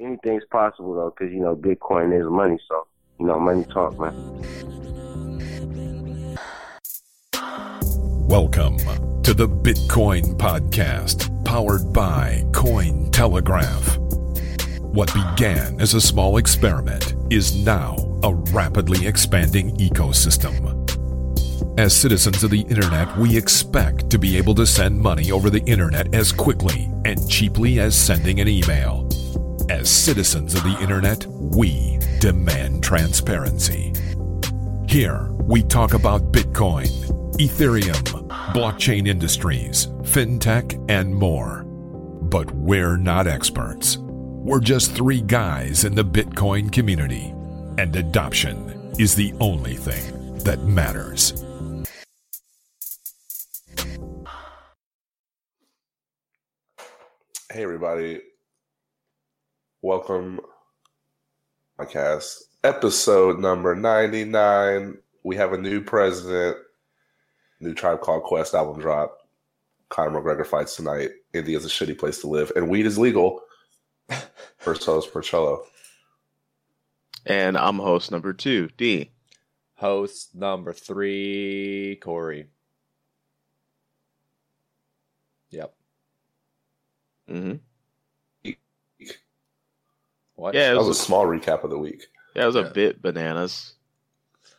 anything's possible though, because you know Bitcoin is money. So you know, money talk, man. Welcome to the Bitcoin Podcast, powered by Coin Telegraph. What began as a small experiment is now a rapidly expanding ecosystem. As citizens of the internet, we expect to be able to send money over the internet as quickly and cheaply as sending an email. As citizens of the internet, we demand transparency. Here, we talk about Bitcoin, Ethereum, blockchain industries, fintech, and more. But we're not experts. We're just three guys in the Bitcoin community, and adoption is the only thing that matters. Hey, everybody. Welcome, podcast episode number 99. We have a new president, new Tribe Called Quest album drop. Conor McGregor fights tonight. India's a shitty place to live, and weed is legal. First host, Percello. And I'm host number two, D. Host number three, Corey. Yep. Mm-hmm. What? Yeah, it That was, was a small recap of the week. yeah, it was a bit bananas.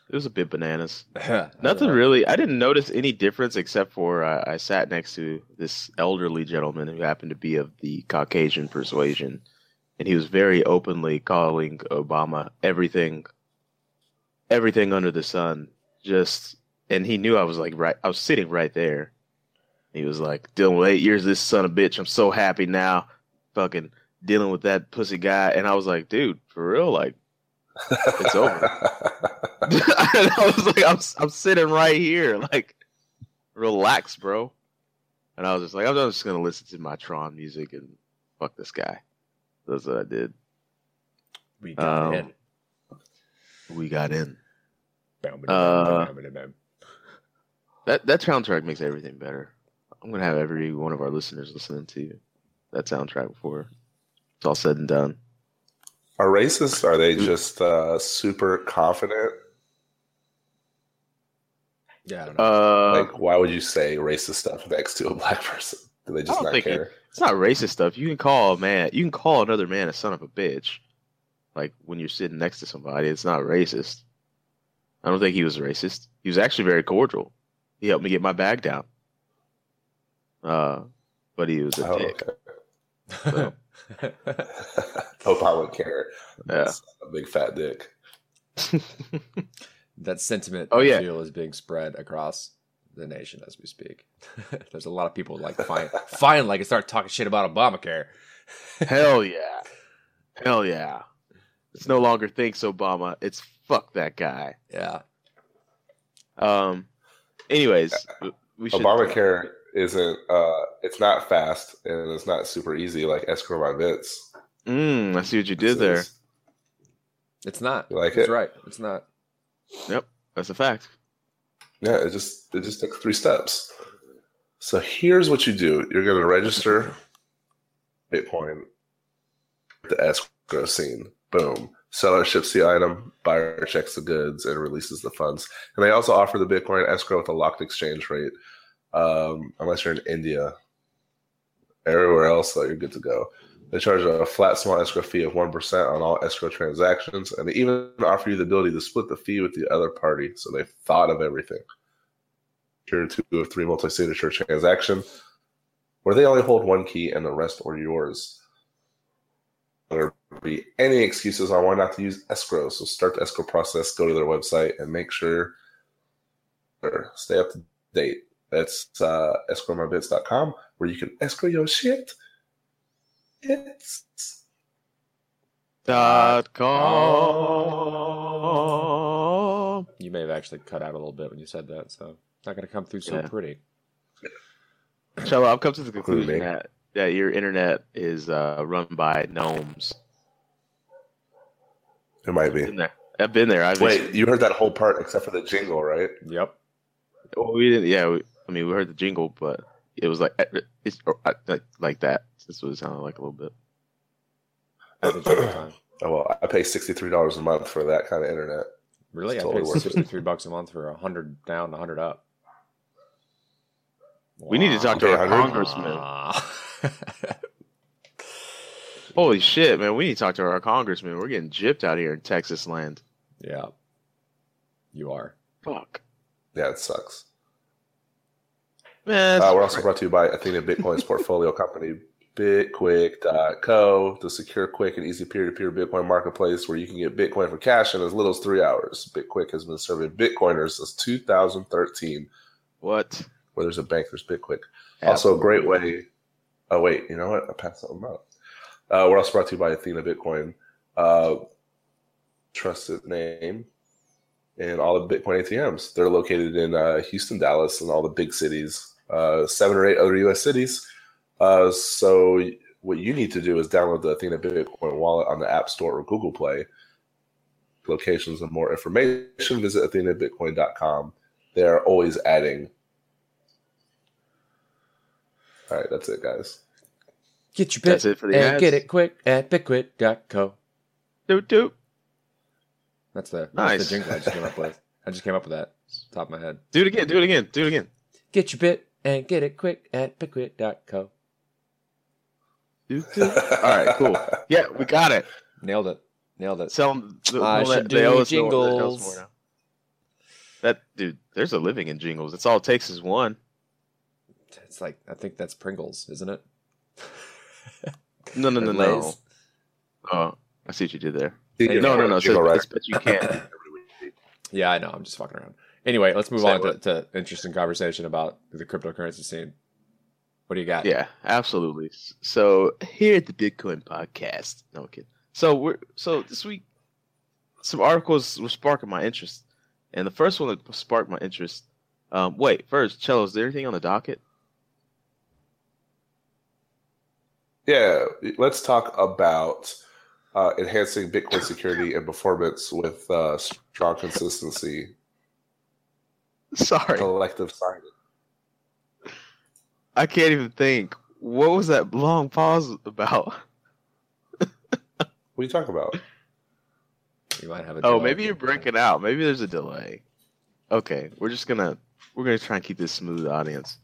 It was a bit bananas. Nothing know. really. I didn't notice any difference except for uh, I sat next to this elderly gentleman who happened to be of the Caucasian persuasion, and he was very openly calling Obama everything, everything under the sun. Just, and he knew I was like right. I was sitting right there. He was like, dealing with eight years this son of a bitch. I'm so happy now. Fucking dealing with that pussy guy. And I was like, dude, for real, like, it's over. and I was like, I'm, I'm sitting right here, like, relax, bro. And I was just like, I'm just gonna listen to my Tron music and fuck this guy. That's what I did. We got Um, in. We got in. Uh, That that soundtrack makes everything better. I'm gonna have every one of our listeners listening to that soundtrack before it's all said and done. Are racists? Are they just uh, super confident? yeah, I don't know. Uh, like, why would you say racist stuff next to a black person? Do they just don't not think care? it's not racist stuff. You can call a man, you can call another man a son of a bitch. Like when you're sitting next to somebody, it's not racist. I don't think he was racist. He was actually very cordial. He helped me get my bag down. Uh, but he was a Oh, dick. okay. Hope I would care. Yeah. That's a big fat dick. that sentiment Oh, yeah. feel is being spread across the nation as we speak. There's a lot of people like fine finally I can start talking shit about Obamacare. Hell yeah. Hell yeah. It's no longer thanks Obama. It's fuck that guy. Yeah. Um. Anyways, we should. Obamacare isn't. Uh, it's not fast and it's not super easy like escrow my bits. Mm, I see what you did This there. is- It's not. You like That's it? right. It's not. Yep, that's a fact. Yeah, it just it just took three steps. So here's what you do: you're going to register Bitcoin at the escrow scene. Boom. Seller ships the item, buyer checks the goods, and releases the funds. And they also offer the Bitcoin escrow with a locked exchange rate. Um, unless you're in India, everywhere else, though, you're good to go. They charge a flat small escrow fee of 1% on all escrow transactions, and they even offer you the ability to split the fee with the other party. So they've thought of everything. Tier two of three multi signature transaction, where they only hold one key and the rest are yours. There be any excuses on why not to use escrow. So start the escrow process, go to their website, and make sure stay up to date. That's uh, escrowmybits.com where you can escrow your shit. It's Dot com. You may have actually cut out a little bit when you said that, so not gonna come through so Yeah. pretty. So I've come to the conclusion that that your internet is uh, run by gnomes. it might be. Been be. there. I've been there. I've Wait, you heard that whole part except for the jingle, right? Yep. Well, we didn't. Yeah, we, I mean, we heard the jingle, but it was like it's uh, like like that. This what it sounded like a little bit. average over time. Oh, well, I pay sixty three dollars a month for that kind of internet. Really, It's I totally paid worth it. sixty three bucks a month for a hundred down, a hundred up. We need to talk to our congressman. Holy shit, man! We need to talk to our congressman. We're getting gypped out here in Texas land. yeah, you are. Fuck, Yeah, it sucks. Man. Uh, we're also brought to you by Athena Bitcoin's portfolio company, BitQuick.co, the secure, quick, and easy peer-to-peer Bitcoin marketplace where you can get Bitcoin for cash in as little as three hours. BitQuick has been serving Bitcoiners since 2013. what? Where there's a bank, there's BitQuick. Also, a great way. Oh wait, you know what? I passed something up. Uh, we're also brought to you by Athena Bitcoin, uh, trusted name, and all the Bitcoin ATMs. They're located in uh, Houston, Dallas, and all the big cities. Uh, seven or eight other U.S. cities. Uh, so what you need to do is download the Athena Bitcoin wallet on the App Store or Google Play. Locations and more information, visit athenabitcoin.com. They're always adding. All right, that's it, guys. Get your bit. That's bit it for the and ads. get it quick at bitquick.co. Doot doot. That's the, that's Nice. the jingle I just came up with. I just came up with that top of my head. Do it again. Do it again. Do it again. Get your bit and get it quick at bitquick.co. Doot doot. All right, cool. Yeah, we got it. Nailed it. Nailed it. Tell them. I should do jingles. That dude, there's a living in jingles. It's all it takes is one. It's like I think that's Pringles, isn't it? No, no, no, no. Oh, I see what you did there. Hey, No, no, no. So, Jingle it's- but you can't. Yeah, I know. I'm just fucking around. Anyway, let's move Say on to, what? to interesting conversation about the cryptocurrency scene. What do you got? Yeah, absolutely. So here at the Bitcoin podcast, no I'm kidding. So we're so this week, some articles were sparking my interest, and the first one that sparked my interest. Um, wait, first, Cello, is there anything on the docket? Yeah, let's talk about uh, enhancing Bitcoin security and performance with uh, strong consistency, Sorry, collective signing. I can't even think. What was that long pause about? What are you talking about? You might have a Oh, maybe you're breaking out. Maybe there's a delay. Okay, we're just gonna we're gonna try and keep this smooth, audience.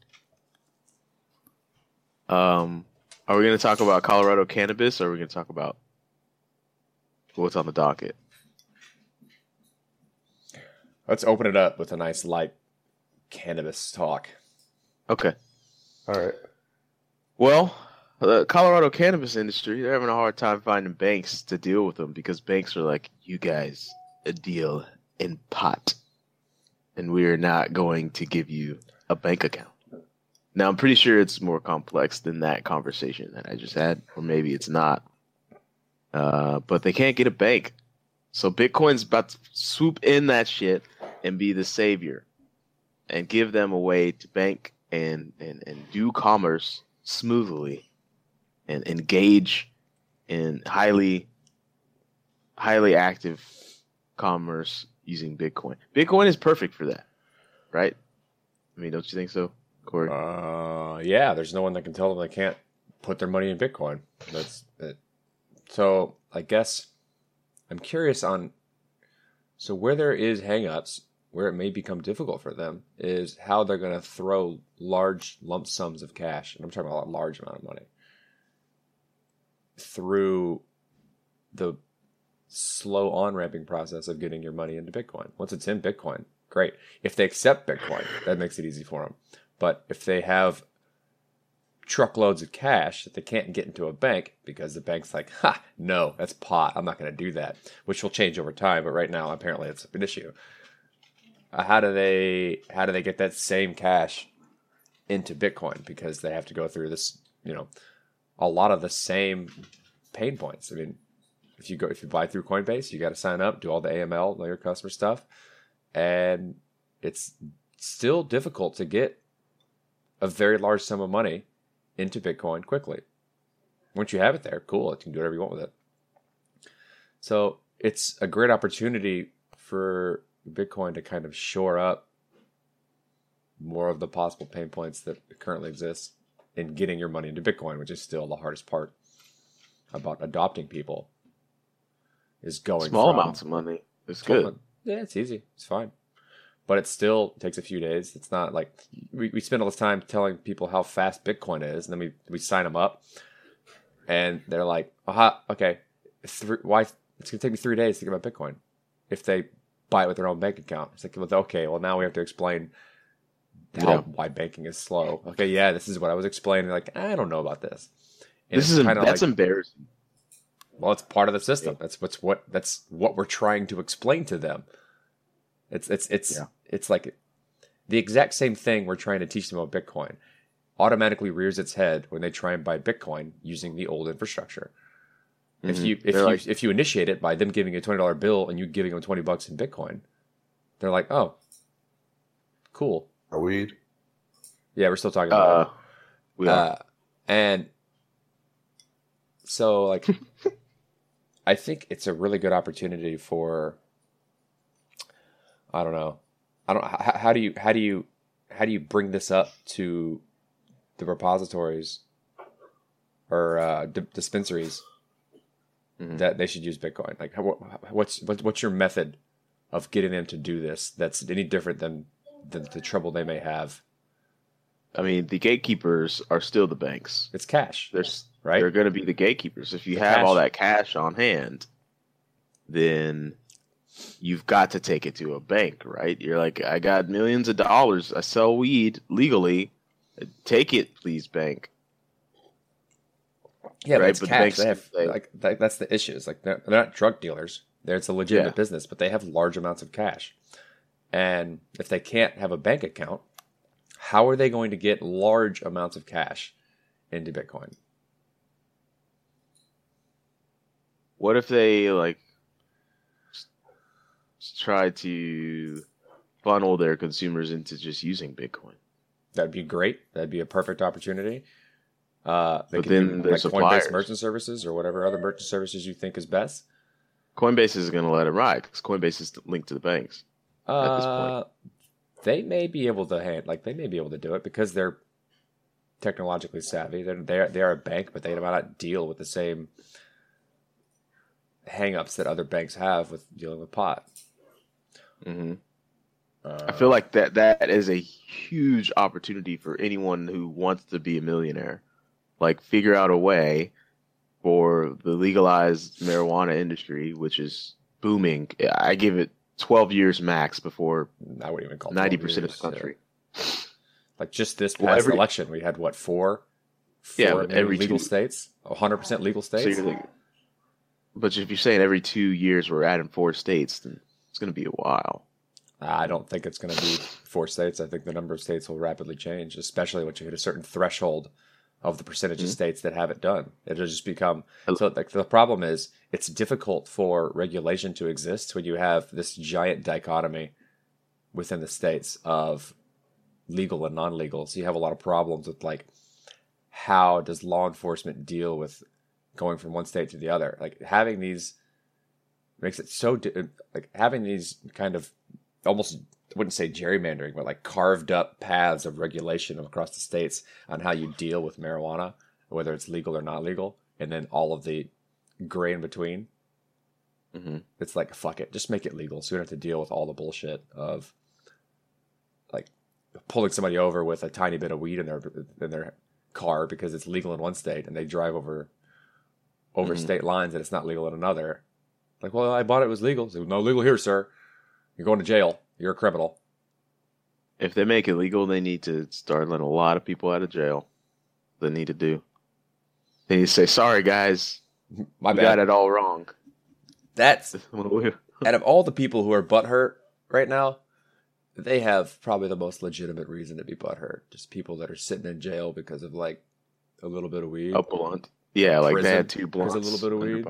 Um, are we gonna talk about Colorado cannabis, or are we gonna talk about what's on the docket? Let's open it up with a nice light cannabis talk. Okay. All right. Well, the Colorado cannabis industry, they're having a hard time finding banks to deal with them because banks are like, you guys a deal in pot, and we are not going to give you a bank account. Now, I'm pretty sure it's more complex than that conversation that I just had, or maybe it's not. Uh, but they can't get a bank. So Bitcoin's about to swoop in that shit and be the savior and give them a way to bank and, and, and do commerce smoothly and engage in highly highly active commerce using Bitcoin. Bitcoin is perfect for that, right? I mean, don't you think so, Corey? Uh, yeah, there's no one that can tell them they can't put their money in Bitcoin. That's it. So I guess I'm curious on. So where there is hangups, where it may become difficult for them, is how they're going to throw large lump sums of cash, and I'm talking about a large amount of money, through the slow on ramping process of getting your money into Bitcoin. Once it's in Bitcoin, great. If they accept Bitcoin, that makes it easy for them. But if they have truckloads of cash that they can't get into a bank because the bank's like, ha, no, that's pot. I'm not going to do that, which will change over time. But right now, apparently, it's an issue. Uh, how do they how do they get that same cash into Bitcoin? Because they have to go through this, you know, a lot of the same pain points. I mean, if you go if you buy through Coinbase, you got to sign up, do all the AML, know your customer stuff, and it's still difficult to get a very large sum of money into Bitcoin quickly. Once you have it there, cool, you can do whatever you want with it. So it's a great opportunity for Bitcoin to kind of shore up more of the possible pain points that currently exist in getting your money into Bitcoin, which is still the hardest part. about adopting people is going Small from- amounts of money. It's good. Yeah, it's easy. It's fine. But it still takes a few days. It's not like we, we spend all this time telling people how fast Bitcoin is, and then we, we sign them up, and they're like, "Aha, okay, three, why? It's gonna take me three days to get my Bitcoin." If they buy it with their own bank account, it's like, okay, well now we have to explain how Yeah. why banking is slow. Okay, yeah, this is what I was explaining. Like, I don't know about this. And This is that's like- embarrassing. well, it's part of the system. That's what's what that's what we're trying to explain to them. It's it's it's Yeah. It's like the exact same thing we're trying to teach them about Bitcoin. Automatically rears its head when they try and buy Bitcoin using the old infrastructure. If Mhm. you if They're you like- if you initiate it by them giving you a twenty dollar bill and you giving them twenty bucks in Bitcoin, they're like, oh, cool. Are we? Yeah, we're still talking about it. Uh, we are. Uh, and so, like, I think it's a really good opportunity for. I don't know. I don't. How, how do you how do you how do you bring this up to the repositories or uh, d- dispensaries Mhm. that they should use Bitcoin? Like, how, what's what's what's your method of getting them to do this? That's any different than the, the trouble they may have. I mean, the gatekeepers are still the banks. It's cash, They're right? they're going to be the gatekeepers. If you The have all that cash on hand, then you've got to take it to a bank, right? You're like, I got millions of dollars. I sell weed legally. Take it, please, bank. Yeah, but right? it's But cash. banks They have say- like that, that's the issue. It's like they're, they're not drug dealers. They're, it's a legitimate Yeah. business, but they have large amounts of cash. And if they can't have a bank account, how are they going to get large amounts of cash into Bitcoin? What if they like try to funnel their consumers into just using Bitcoin? That'd be great. That'd be a perfect opportunity. Uh, they But could then do like Coinbase merchant services or whatever other merchant services you think is best. Coinbase is going to let it ride because Coinbase is linked to the banks. At this point. Uh, they may be able to hand like they may be able to do it because they're technologically savvy. They're they are, they are a bank, but they might not deal with the same hangups that other banks have with dealing with pot. Hmm Uh, I feel like that that is a huge opportunity for anyone who wants to be a millionaire. Like figure out a way for the legalized marijuana industry, which is booming. I give it 12 years max before I wouldn't even call it 90% 12 of the years, yeah. country. Like just this past Well, every- election, we had what four, Yeah, four but new every legal two- states, hundred percent legal So states. you're thinking, but if you're saying every two years we're adding four states, then it's going to be a while. I don't think it's going to be four states. I think the number of states will rapidly change, especially once you hit a certain threshold of the percentage of Mhm. states that have it done. It'll just become so. Like the problem is, it's difficult for regulation to exist when you have this giant dichotomy within the states of legal and non-legal. So you have a lot of problems with like how does law enforcement deal with going from one state to the other? Like having these makes it so di- like having these kind of almost I wouldn't say gerrymandering, but like carved up paths of regulation across the states on how you deal with marijuana, whether it's legal or not legal, and then all of the gray in between. hmm It's like fuck it, just make it legal, so you don't have to deal with all the bullshit of like pulling somebody over with a tiny bit of weed in their in their car because it's legal in one state and they drive over over Mhm. state lines and it's not legal in another. Like, well, I bought it, it was legal. So, no legal here, sir. You're going to jail. You're a criminal. If they make it legal, they need to start letting a lot of people out of jail. They need to do. They need to say, "Sorry, guys, My bad. got it all wrong." That's out of all the people who are butthurt right now, they have probably the most legitimate reason to be butthurt. Just people that are sitting in jail because of like a little bit of weed. a blunt. Yeah, like they had two blunts. a little bit of weed.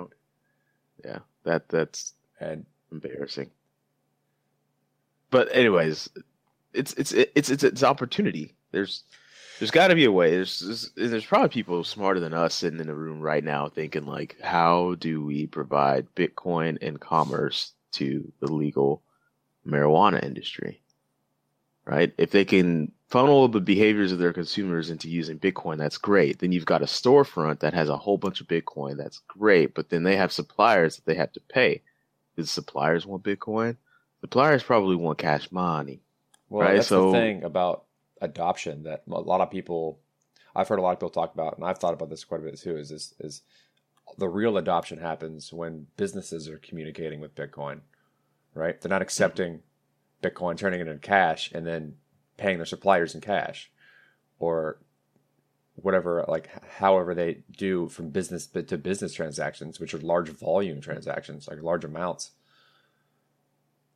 Yeah, that that's And embarrassing. But anyways, it's it's it's it's it's opportunity. There's there's got to be a way. There's, there's there's probably people smarter than us sitting in the room right now thinking like, how do we provide Bitcoin and commerce to the legal marijuana industry? Right? If they can funnel the behaviors of their consumers into using Bitcoin, that's great. Then you've got a storefront that has a whole bunch of Bitcoin, that's great. But then they have suppliers that they have to pay. Do the suppliers want Bitcoin? Suppliers probably want cash money. Well, Right, that's so- the thing about adoption that a lot of people, I've heard a lot of people talk about, and I've thought about this quite a bit too. Is is, is the real adoption happens when businesses are communicating with Bitcoin, right? They're not hmm. accepting Bitcoin, turning it into cash, and then paying their suppliers in cash, or whatever, like however they do from business to business transactions, which are large volume transactions, like large amounts.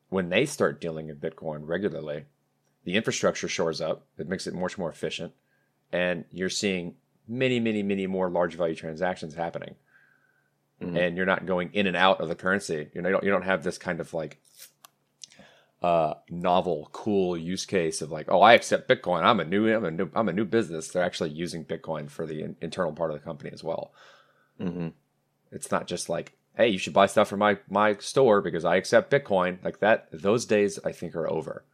When they start dealing in Bitcoin regularly, the infrastructure shores up. It makes it much more efficient, and you're seeing many, many, many more large value transactions happening. Mhm. And you're not going in and out of the currency. You know, you don't, you don't have this kind of like uh, novel, cool use case of like, oh, I accept Bitcoin. I'm a new, I'm a new, I'm a new business. They're actually using Bitcoin for the in- internal part of the company as well. hmm It's not just like, hey, you should buy stuff from my my store because I accept Bitcoin. Like that, those days I think are over.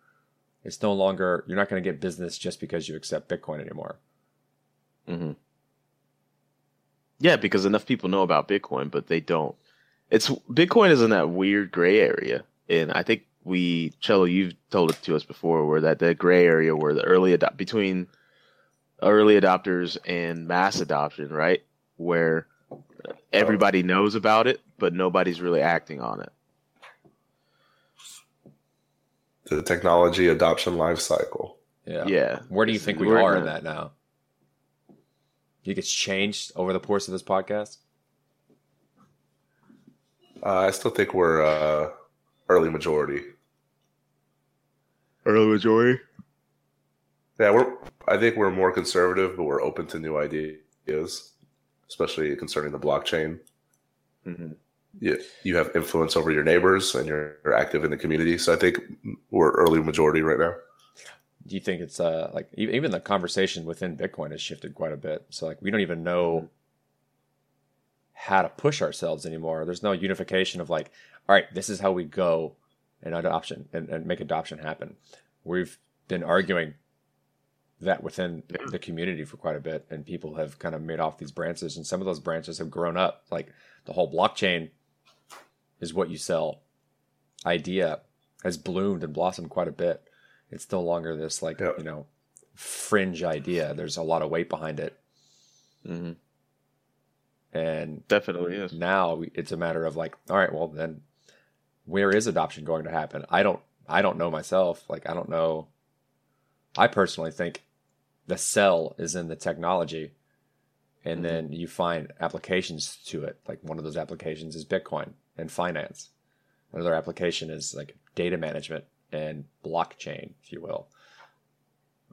It's no longer you're not going to get business just because you accept Bitcoin anymore. hmm Yeah, because enough people know about Bitcoin, but they don't. It's Bitcoin is in that weird gray area, and I think we, Cello, you've told it to us before, where that that gray area where the early adopt between early adopters and mass adoption, right? Where everybody knows about it, but nobody's really acting on it. The technology adoption life cycle. Yeah. Yeah. Where do you think we We're are in in that now? You think it's changed over the course of this podcast? Uh, I still think we're uh, early majority. Early majority. Yeah, we're. I think we're more conservative, but we're open to new ideas, especially concerning the blockchain. hmm You, you have influence over your neighbors, and you're, you're active in the community. So I think we're early majority right now. Do you think it's uh like even the conversation within Bitcoin has shifted quite a bit? So like we don't even know how to push ourselves anymore. There's no unification of like, all right, this is how we go and adoption and, and make adoption happen. We've been arguing that within Yeah. the community for quite a bit, and people have kind of made off these branches, and some of those branches have grown up. Like the whole blockchain is what you sell idea has bloomed and blossomed quite a bit. It's no longer this like Yep. you know fringe idea. There's a lot of weight behind it, hmm and Definitely is. now it's a matter of like, all right, well then, where is adoption going to happen? I don't, I don't know myself. Like, I don't know. I personally think the cell is in the technology, and Mhm. then you find applications to it. Like one of those applications is Bitcoin and finance. Another application is like data management and blockchain, if you will,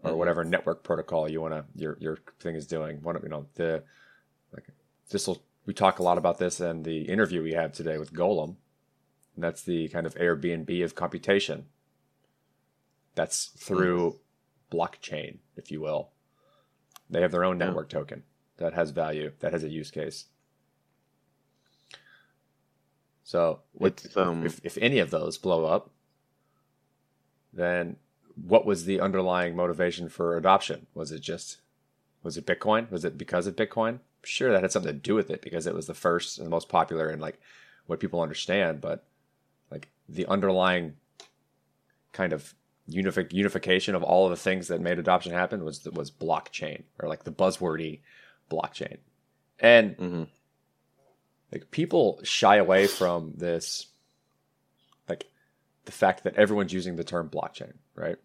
or Mhm. whatever network protocol you want to your your thing is doing. One of you know the like this will we talk a lot about this in the interview we have today with Golem. And that's the kind of Airbnb of computation. That's through blockchain, if you will. They have their own Yeah. network token that has value, that has a use case. So if, um, if, if any of those blow up, then what was the underlying motivation for adoption? Was it just was it Bitcoin? Was it because of Bitcoin? Sure, that had something to do with it because it was the first and the most popular and like what people understand. But the underlying kind of unific unification of all of the things that made adoption happen was was blockchain or like the buzzwordy blockchain. And hmm like people shy away from this like the fact that everyone's using the term blockchain right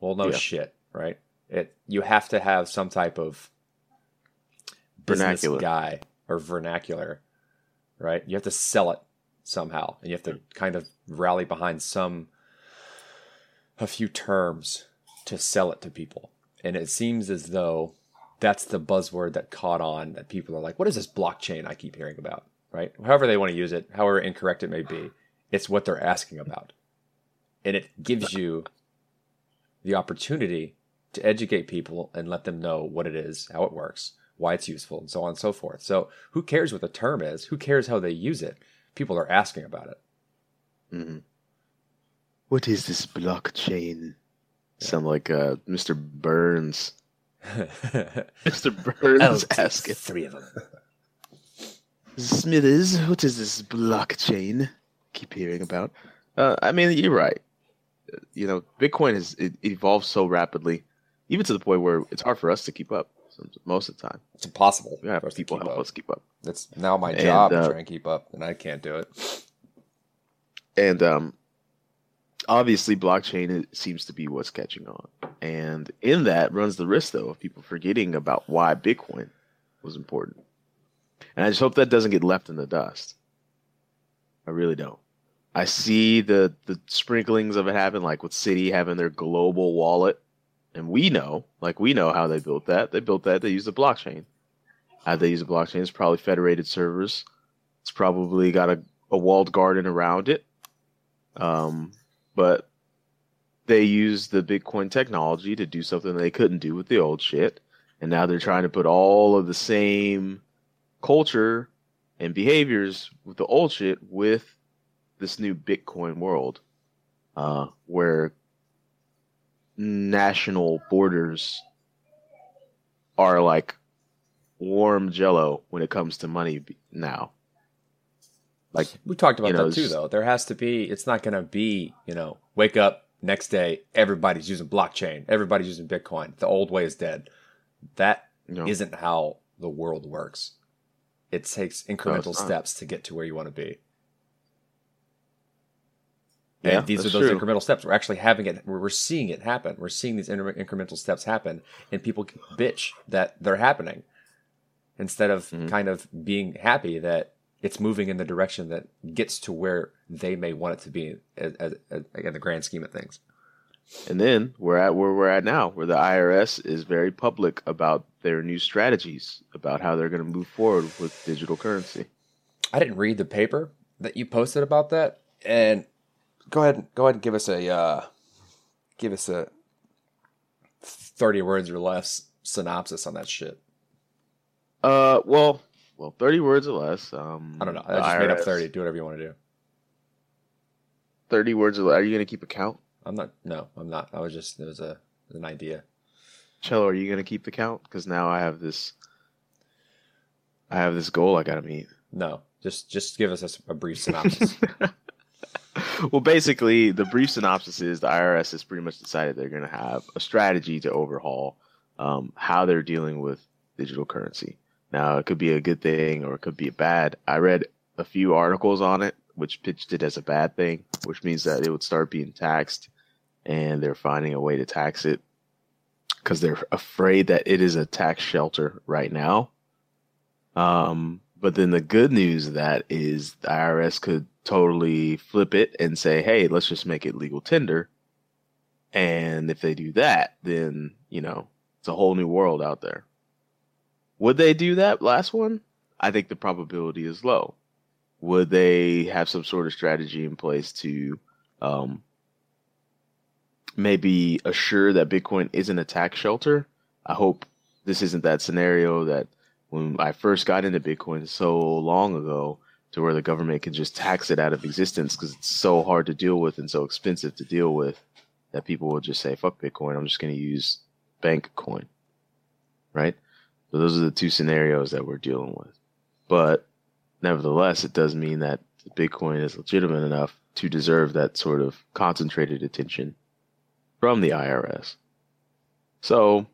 well no Yeah. shit right it you have to have some type of business Vernacular. guy or vernacular right you have to sell it somehow and you have to hmm. kind of rally behind some a few terms to sell it to people. And it seems as though that's the buzzword that caught on that people are like what is this blockchain i keep hearing about? Right? However they want to use it however incorrect it may be it's what they're asking about. And it gives you the opportunity to educate people and let them know what it is how it works why it's useful and so on and so forth. So who cares what the term is? Who cares how they use it people are asking about it hmm What is this blockchain? Sound like uh, Mr. Burns. Mr. Oh, Burns asking. three of them. Smithers, what is this blockchain? Keep hearing about. Uh, I mean, you're right. You know, Bitcoin has it evolved so rapidly, even to the point where it's hard for us to keep up. Most of the time, It's impossible. have for us to people keep help up. us keep up. That's now my And, job uh, to try and keep up, and I can't do it. And um, obviously, blockchain seems to be what's catching on, and in that runs the risk, though, of people forgetting about why Bitcoin was important. And I just hope that doesn't get left in the dust. I really don't. I see the the sprinklings of it happen, like with Citi having their global wallet, and we know, like we know how they built that. They built that. They used a blockchain. How they use a blockchain? It's probably federated servers. It's probably got a, a walled garden around it. Um, but they use the Bitcoin technology to do something they couldn't do with the old shit, and now they're trying to put all of the same culture and behaviors with the old shit with this new Bitcoin world, uh, where national borders are like warm jello when it comes to money now. Like, We talked about you know, that too, though. There has to be. It's not going to be. You know, wake up next day. Everybody's using blockchain. Everybody's using Bitcoin. The old way is dead. That know, not how the world works. It takes incremental not. steps to get to where you want to be. Yeah, and these are those true. incremental steps. We're actually having it. We're, seeing it happen. We're seeing these inter- incremental steps happen, and people bitch that they're happening instead of Mhm. kind of being happy that it's moving in the direction that gets to where they may want it to be as, as, as, in the grand scheme of things. And then we're at where we're at now, where the IRS is very public about their new strategies about how they're going to move forward with digital currency. I didn't read the paper that you posted about that, and go ahead, go ahead and give us a uh, give us a thirty words or less synopsis on that shit. Uh, well, well, thirty words or less. Um, I don't know. I just made up thirty. Do whatever you want to do. Thirty words or less. Are you going to keep a count? I'm not. No, I'm not. I was just. It was a an idea. Cello, are you going to keep the count? Because now I have this. I have this goal I got to meet. No, just just give us a brief synopsis. well, basically, the brief synopsis is the IRS has pretty much decided they're going to have a strategy to overhaul um, how they're dealing with digital currency. Now, it could be a good thing or it could be a bad. I read a few articles on it which pitched it as a bad thing, which means that it would start being taxed, and they're finding a way to tax it because they're afraid that it is a tax shelter right now. Um, but then the good news of that is the IRS could totally flip it and say, hey, let's just make it legal tender. And if they do that, then, you know, it's a whole new world out there. Would they do that last one? I think the probability is low. Would they have some sort of strategy in place to um, maybe assure that Bitcoin isn't a tax shelter? I hope this isn't that scenario that when I first got into Bitcoin so long ago, to where the government can just tax it out of existence because it's so hard to deal with and so expensive to deal with that people will just say, fuck Bitcoin, I'm just going to use bank coin. Right? So those are the two scenarios that we're dealing with. But nevertheless, it does mean that Bitcoin is legitimate enough to deserve that sort of concentrated attention from the IRS. So,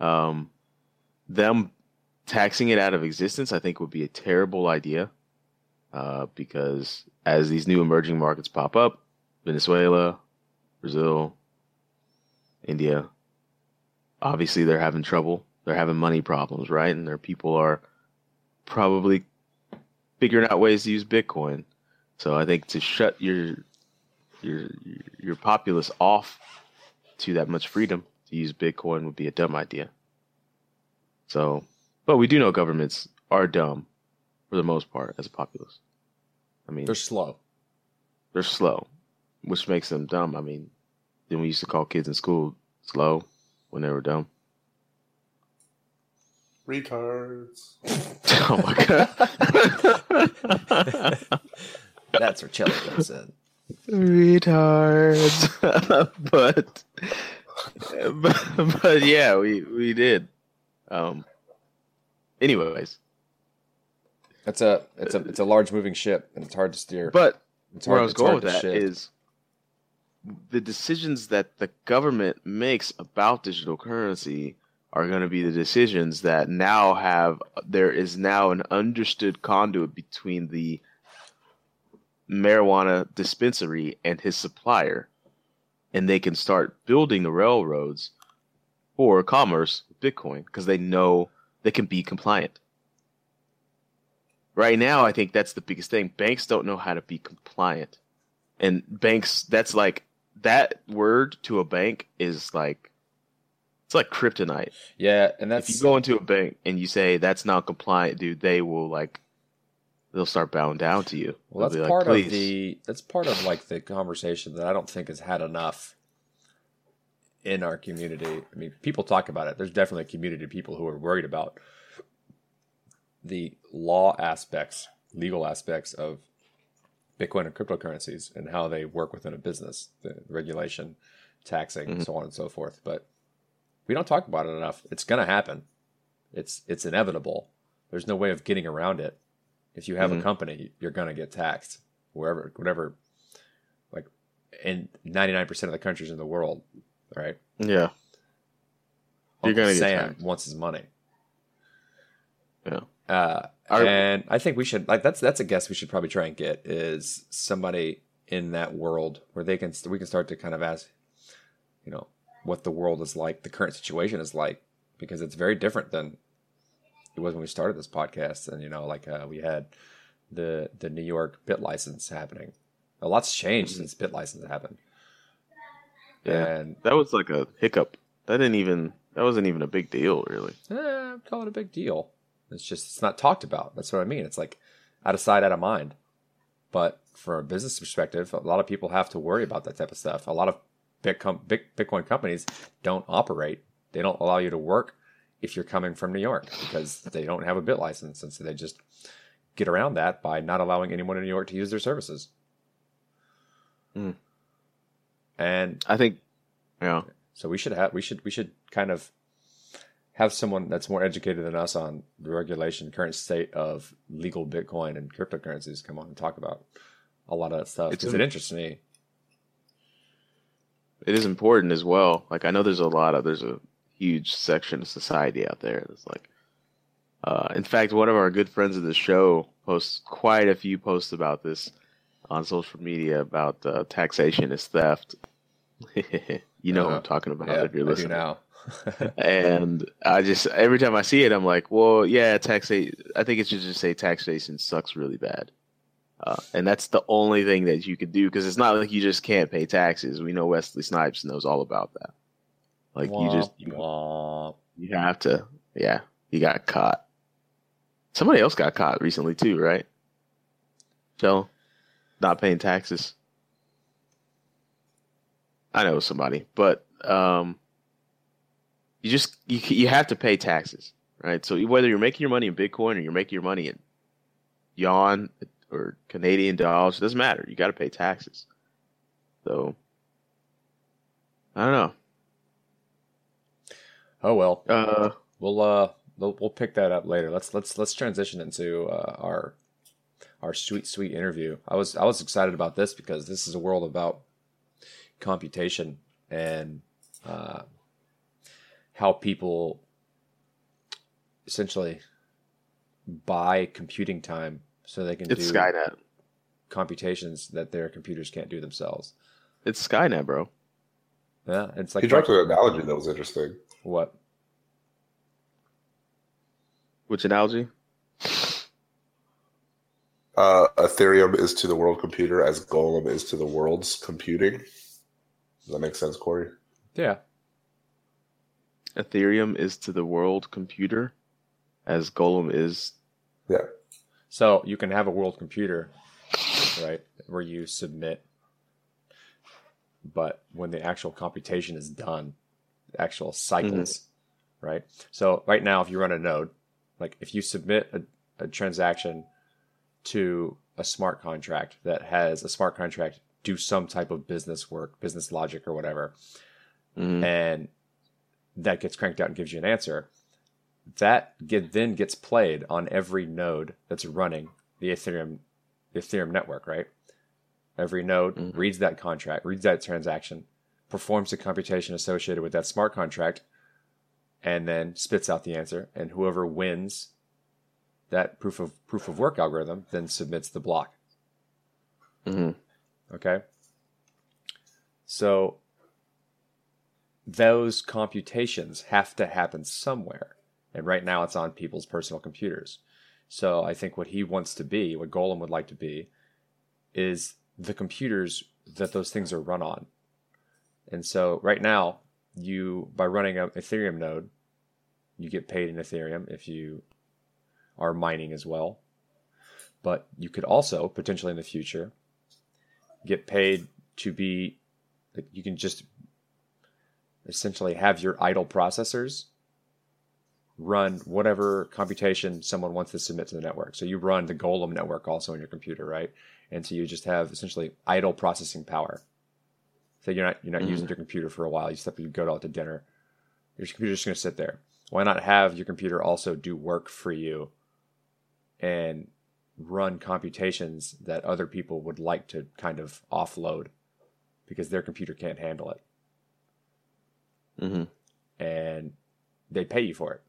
um, them taxing it out of existence, I think, would be a terrible idea uh, because as these new emerging markets pop up, Venezuela, Brazil, India, obviously they're having trouble. They're having money problems, right? And their people are probably figuring out ways to use Bitcoin. So I think to shut your your your populace off to that much freedom to use Bitcoin would be a dumb idea. So, but we do know governments are dumb for the most part as a populace. I mean, They're slow. they're slow, which makes them dumb. I mean, then we used to call kids in school slow when they were dumb. Retards. Oh my god. That's where Chelsea comes in. Retards. but but, but yeah, we we did. Um. Anyways, It's a it's a it's a large moving ship, and it's hard to steer. but it's where I hard- was it's going with that shift. is the decisions that the government makes about digital currency are going to be the decisions that now have there is now an understood conduit between the marijuana dispensary and his supplier and they can start building the railroads for commerce with bitcoin because they know they can be compliant right now i think that's the biggest thing. Banks don't know how to be compliant. And banks that's like that word to a bank is like it's like kryptonite. Yeah, and if you go into a bank and you say that's not compliant dude they will like they'll start bowing down to you. Well, They'll that's like, part of the that's part of like the conversation that I don't think has had enough in our community. I mean, people talk about it. There's definitely a community of people who are worried about the law aspects, legal aspects of Bitcoin and cryptocurrencies and how they work within a business, the regulation, taxing, Mhm. so on and so forth. But we don't talk about it enough. It's going to happen. It's it's inevitable. There's no way of getting around it. If you have a Mhm. company, you're going to get taxed wherever, whatever. Like in 99% of the countries in the world, right? yeah You're gonna get Sam taxed. wants his money. Yeah. Uh, Our- and I think we should like that's that's a guess we should probably try and get is somebody in that world where they can we can start to kind of ask, you know, what the world is like, the current situation is like, because it's very different than it was when we started this podcast. And you know, like uh, we had the the New York bit license happening. A lot's changed since bit license happened. Yeah. And that was like a hiccup that didn't even that wasn't even a big deal really eh, call it a big deal. It's just it's not talked about. That's what I mean. It's like out of sight, out of mind. But from a business perspective, a lot of people have to worry about that type of stuff. A lot of big, com- big Bitcoin companies don't operate. They don't allow you to work if you're coming from New York because they don't have a bit license, and so they just get around that by not allowing anyone in New York to use their services. Mm. And i think yeah so we should have we should we should kind of have someone that's more educated than us on the regulation, current state of legal Bitcoin and cryptocurrencies come on and talk about a lot of that stuff because it interests me. it is important as well. Like I know there's a lot of there's a huge section of society out there that's like uh in fact one of our good friends of the show posts quite a few posts about this on social media about uh, taxation is theft. you know what Uh-huh. I'm talking about Yeah, if you're listening. now. and I just every time I see it, I'm like, well, yeah, taxation. I think it should just say taxation sucks really bad, uh, and that's the only thing that you could do because it's not like you just can't pay taxes. We know Wesley Snipes knows all about that. Like you just you, Womp. you have to, yeah. He got caught. Somebody else got caught recently too, right? Joe, not paying taxes. I know somebody, but um, you just you you have to pay taxes, right? So whether you're making your money in Bitcoin or you're making your money in yuan or Canadian dollars, it doesn't matter. You got to pay taxes. So I don't know. oh well, Uh, we'll uh we'll, we'll pick that up later. Let's let's let's transition into uh, our our sweet sweet interview. I was I was excited about this because this is a world about computation and uh, how people essentially buy computing time so they can it's do Skynet. computations that their computers can't do themselves. It's Skynet, bro. Yeah, it's like he dropped an analogy that was interesting. what? Which analogy? Uh, Ethereum is to the world computer as Golem is to the world's computing. Does that make sense, Corey? Yeah, Ethereum is to the world computer as Golem is. Yeah. So you can have a world computer, right, where you submit, but when the actual computation is done, the actual cycles, right? So right now, if you run a node, like if you submit a, a transaction to a smart contract that has a smart contract do some type of business work, business logic or whatever, Mhm. and that gets cranked out and gives you an answer. That get, then gets played on every node that's running the Ethereum the Ethereum network, right? Every node Mhm. reads that contract, reads that transaction, performs the computation associated with that smart contract, and then spits out the answer. And whoever wins that proof of proof of work algorithm then submits the block. Mm-hmm. Okay. So those computations have to happen somewhere. And right now it's on people's personal computers. So I think what he wants to be, what Golem would like to be, is the computers that those things are run on. And so right now, you by running an Ethereum node, you get paid in Ethereum if you are mining as well. But you could also potentially in the future get paid to be you can just essentially have your idle processors run whatever computation someone wants to submit to the network. So you run the Golem network also on your computer, right? And so you just have essentially idle processing power. So you're not you're not Mhm. using your computer for a while. You step you go out to dinner. Your computer's just going to sit there. Why not have your computer also do work for you and run computations that other people would like to kind of offload because their computer can't handle it Mhm. and they pay you for it.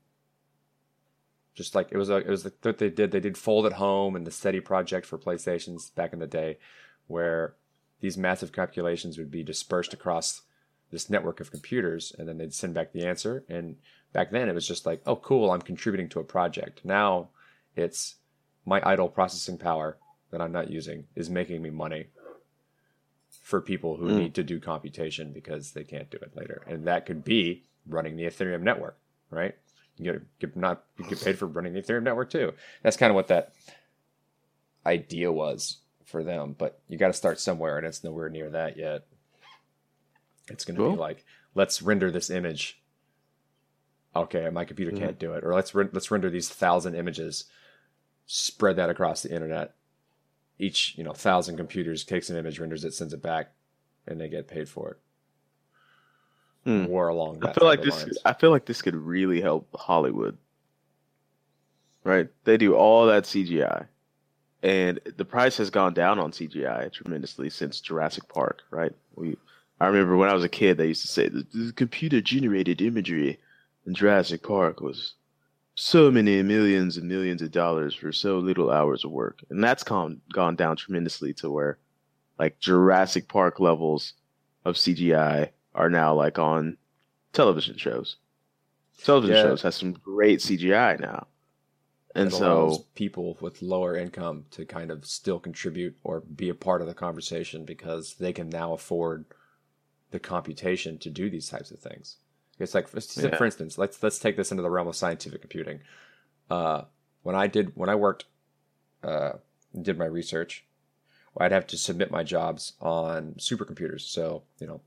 Just like it was, a, it was what they did. They did Fold at Home and the SETI project for PlayStations back in the day, where these massive calculations would be dispersed across this network of computers, and then they'd send back the answer. And back then, it was just like, oh, cool, I'm contributing to a project. Now, it's my idle processing power that I'm not using is making me money for people who Mm. need to do computation because they can't do it later. And that could be running the Ethereum network, right? You get, get not you get paid for running the Ethereum network too. That's kind of what that idea was for them. But you got to start somewhere, and it's nowhere near that yet. It's going to Cool. be like, let's render this image. Okay, my computer Mm-hmm. can't do it, or let's ren- let's render these thousand images, spread that across the internet. Each you know thousand computers takes an image, renders it, sends it back, and they get paid for it. Hmm. War along that. I feel like this. lines. I feel like this could really help Hollywood. Right? They do all that CGI, and the price has gone down on CGI tremendously since Jurassic Park. Right? We. I remember when I was a kid, they used to say the, the computer-generated imagery in Jurassic Park was so many millions and millions of dollars for so little hours of work, and that's gone gone down tremendously to where, like Jurassic Park levels of CGI are now like on television shows. Television Yeah. shows has some great CGI now, and so people with lower income to kind of still contribute or be a part of the conversation because they can now afford the computation to do these types of things. It's like, for, Yeah. for instance, let's let's take this into the realm of scientific computing. Uh, when I did when I worked, uh, did my research, I'd have to submit my jobs on supercomputers. So you know,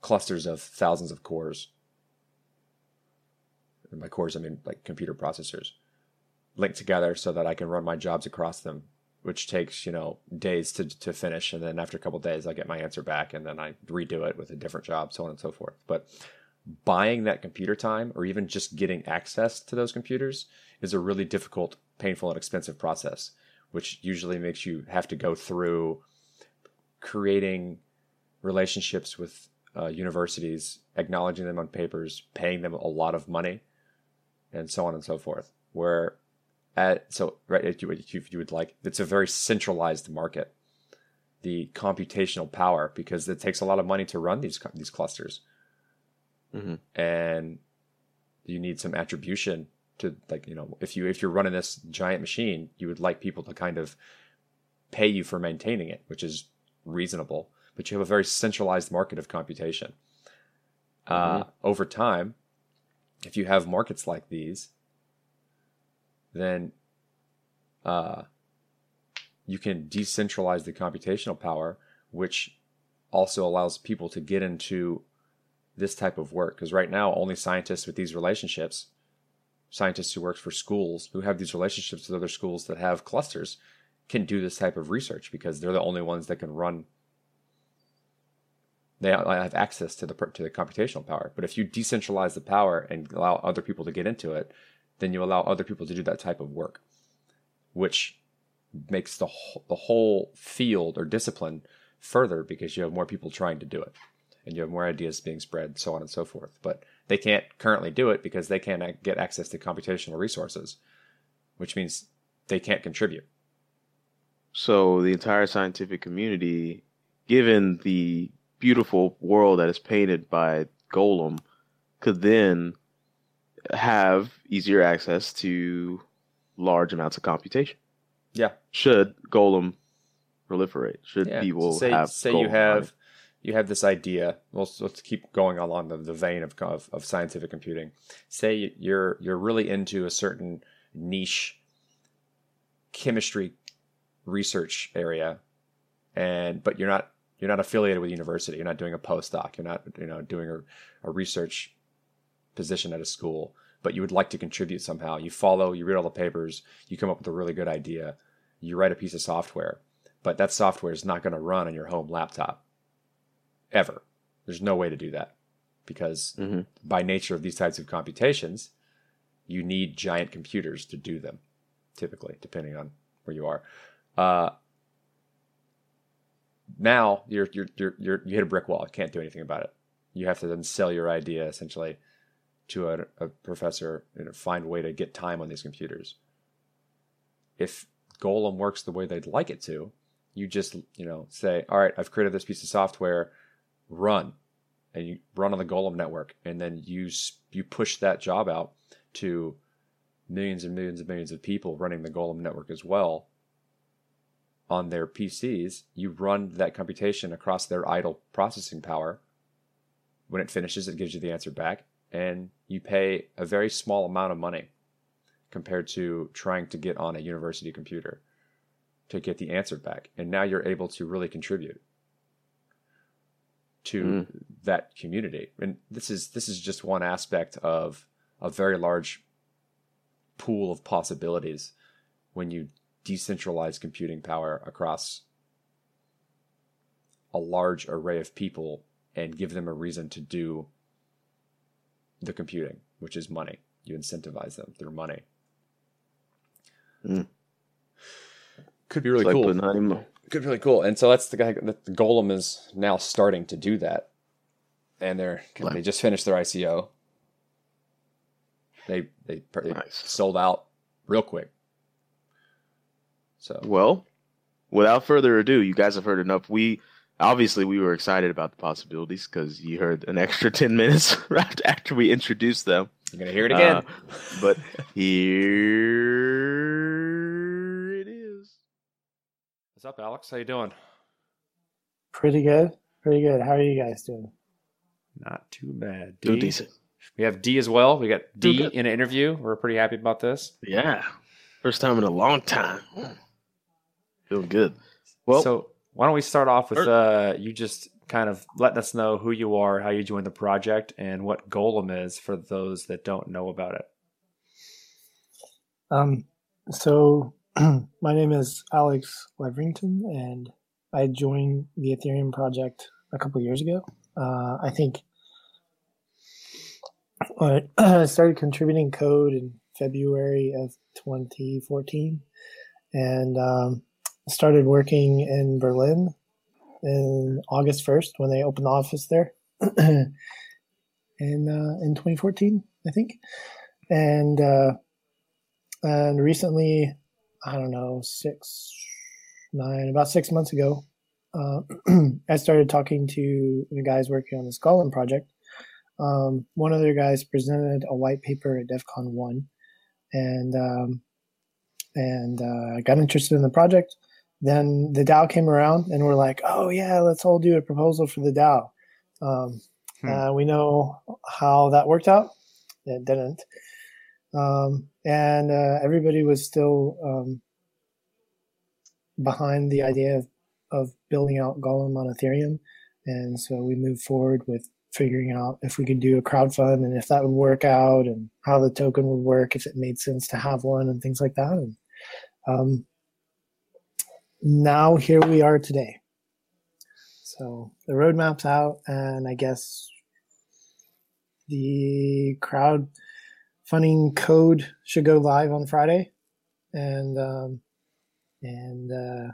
clusters of thousands of cores. And by cores, I mean like computer processors linked together so that I can run my jobs across them, which takes, you know, days to, to finish. And then after a couple of days, I get my answer back and then I redo it with a different job, so on and so forth. But buying that computer time or even just getting access to those computers is a really difficult, painful, and expensive process, which usually makes you have to go through creating relationships with uh, universities, acknowledging them on papers, paying them a lot of money, and so on and so forth. Where at so right if you, if you would like it's a very centralized market the computational power because it takes a lot of money to run these these clusters Mhm. and you need some attribution to like you know if you if you're running this giant machine you would like people to kind of pay you for maintaining it which is reasonable but you have a very centralized market of computation uh, over time if you have markets like these then uh, you can decentralize the computational power, which also allows people to get into this type of work. Because right now, only scientists with these relationships, scientists who work for schools who have these relationships with other schools that have clusters, can do this type of research because they're the only ones that can run they have access to the to the computational power. But if you decentralize the power and allow other people to get into it, then you allow other people to do that type of work, which makes the whole, the whole field or discipline further because you have more people trying to do it and you have more ideas being spread, so on and so forth. But they can't currently do it because they can't get access to computational resources, which means they can't contribute. So the entire scientific community, given the beautiful world that is painted by Golem, could then have easier access to large amounts of computation. Yeah. Should Golem proliferate? Should Yeah. people say, have say you have? You have this idea. Let's let's keep going along the, the vein of, of of scientific computing. Say you're you're really into a certain niche chemistry research area, and but you're not you're not affiliated with a university. You're not doing a postdoc. You're not you know doing a, a research position at a school, but you would like to contribute somehow. You follow, you read all the papers, you come up with a really good idea, you write a piece of software, but that software is not going to run on your home laptop ever. There's no way to do that because Mhm. by nature of these types of computations, you need giant computers to do them, typically, depending on where you are. Uh, now you're, you're you're you're you hit a brick wall. You can't do anything about it. You have to then sell your idea essentially to a, a professor and find a way to get time on these computers. If Golem works the way they'd like it to, you just you know say, all right, I've created this piece of software, run, and you run on the Golem network, and then you you push that job out to millions and millions and millions of people running the Golem network as well on their PCs. You run that computation across their idle processing power. When it finishes, it gives you the answer back, and you pay a very small amount of money compared to trying to get on a university computer to get the answer back. And now you're able to really contribute to that community. And this is this is just one aspect of a very large pool of possibilities when you decentralize computing power across a large array of people and give them a reason to do the computing, which is money. You incentivize them through money. Mm. Could be really It's cool. putting honey- Could be really cool. And so that's the guy. That the Golem is now starting to do that, and they're they just finished their ICO. They they, they Nice. sold out real quick. So Well, without further ado, you guys have heard enough. We obviously we were excited about the possibilities because you heard an extra ten minutes right after we introduced them. you're gonna hear it again. Uh, but here it is. What's up, Alex? How you doing? Pretty good. Pretty good. How are you guys doing? Not too bad. Doing decent. We have Dee as well. We got Dee in an interview. We're pretty happy about this. Yeah, first time in a long time. Feeling good. Well, so why don't we start off with uh, you just kind of letting us know who you are, how you joined the project, and what Golem is for those that don't know about it. Um, so my name is Alex Leverington, and I joined the Ethereum project a couple years ago. Uh, I think I started contributing code in February of 2014, and um, started working in Berlin in August 1st when they opened the office there in uh, in 2014, I think, and. Uh, and recently i don't know six nine about six months ago uh, i started talking to the guys working on this golem project. Um, one of their guys presented a white paper at Devcon 1 and um, and uh, got interested in the project. Then the DAO came around and we're like oh yeah let's all do a proposal for the DAO um, Hmm. uh, we know how that worked out. It didn't. Um, and uh, everybody was still um, behind the idea of, of building out Golem on Ethereum, and so we moved forward with figuring out if we could do a crowdfund and if that would work out, and how the token would work, if it made sense to have one, and things like that. And um, now here we are today. So So the roadmap's out, and I guess the crowd funding code should go live on Friday, and um, and uh,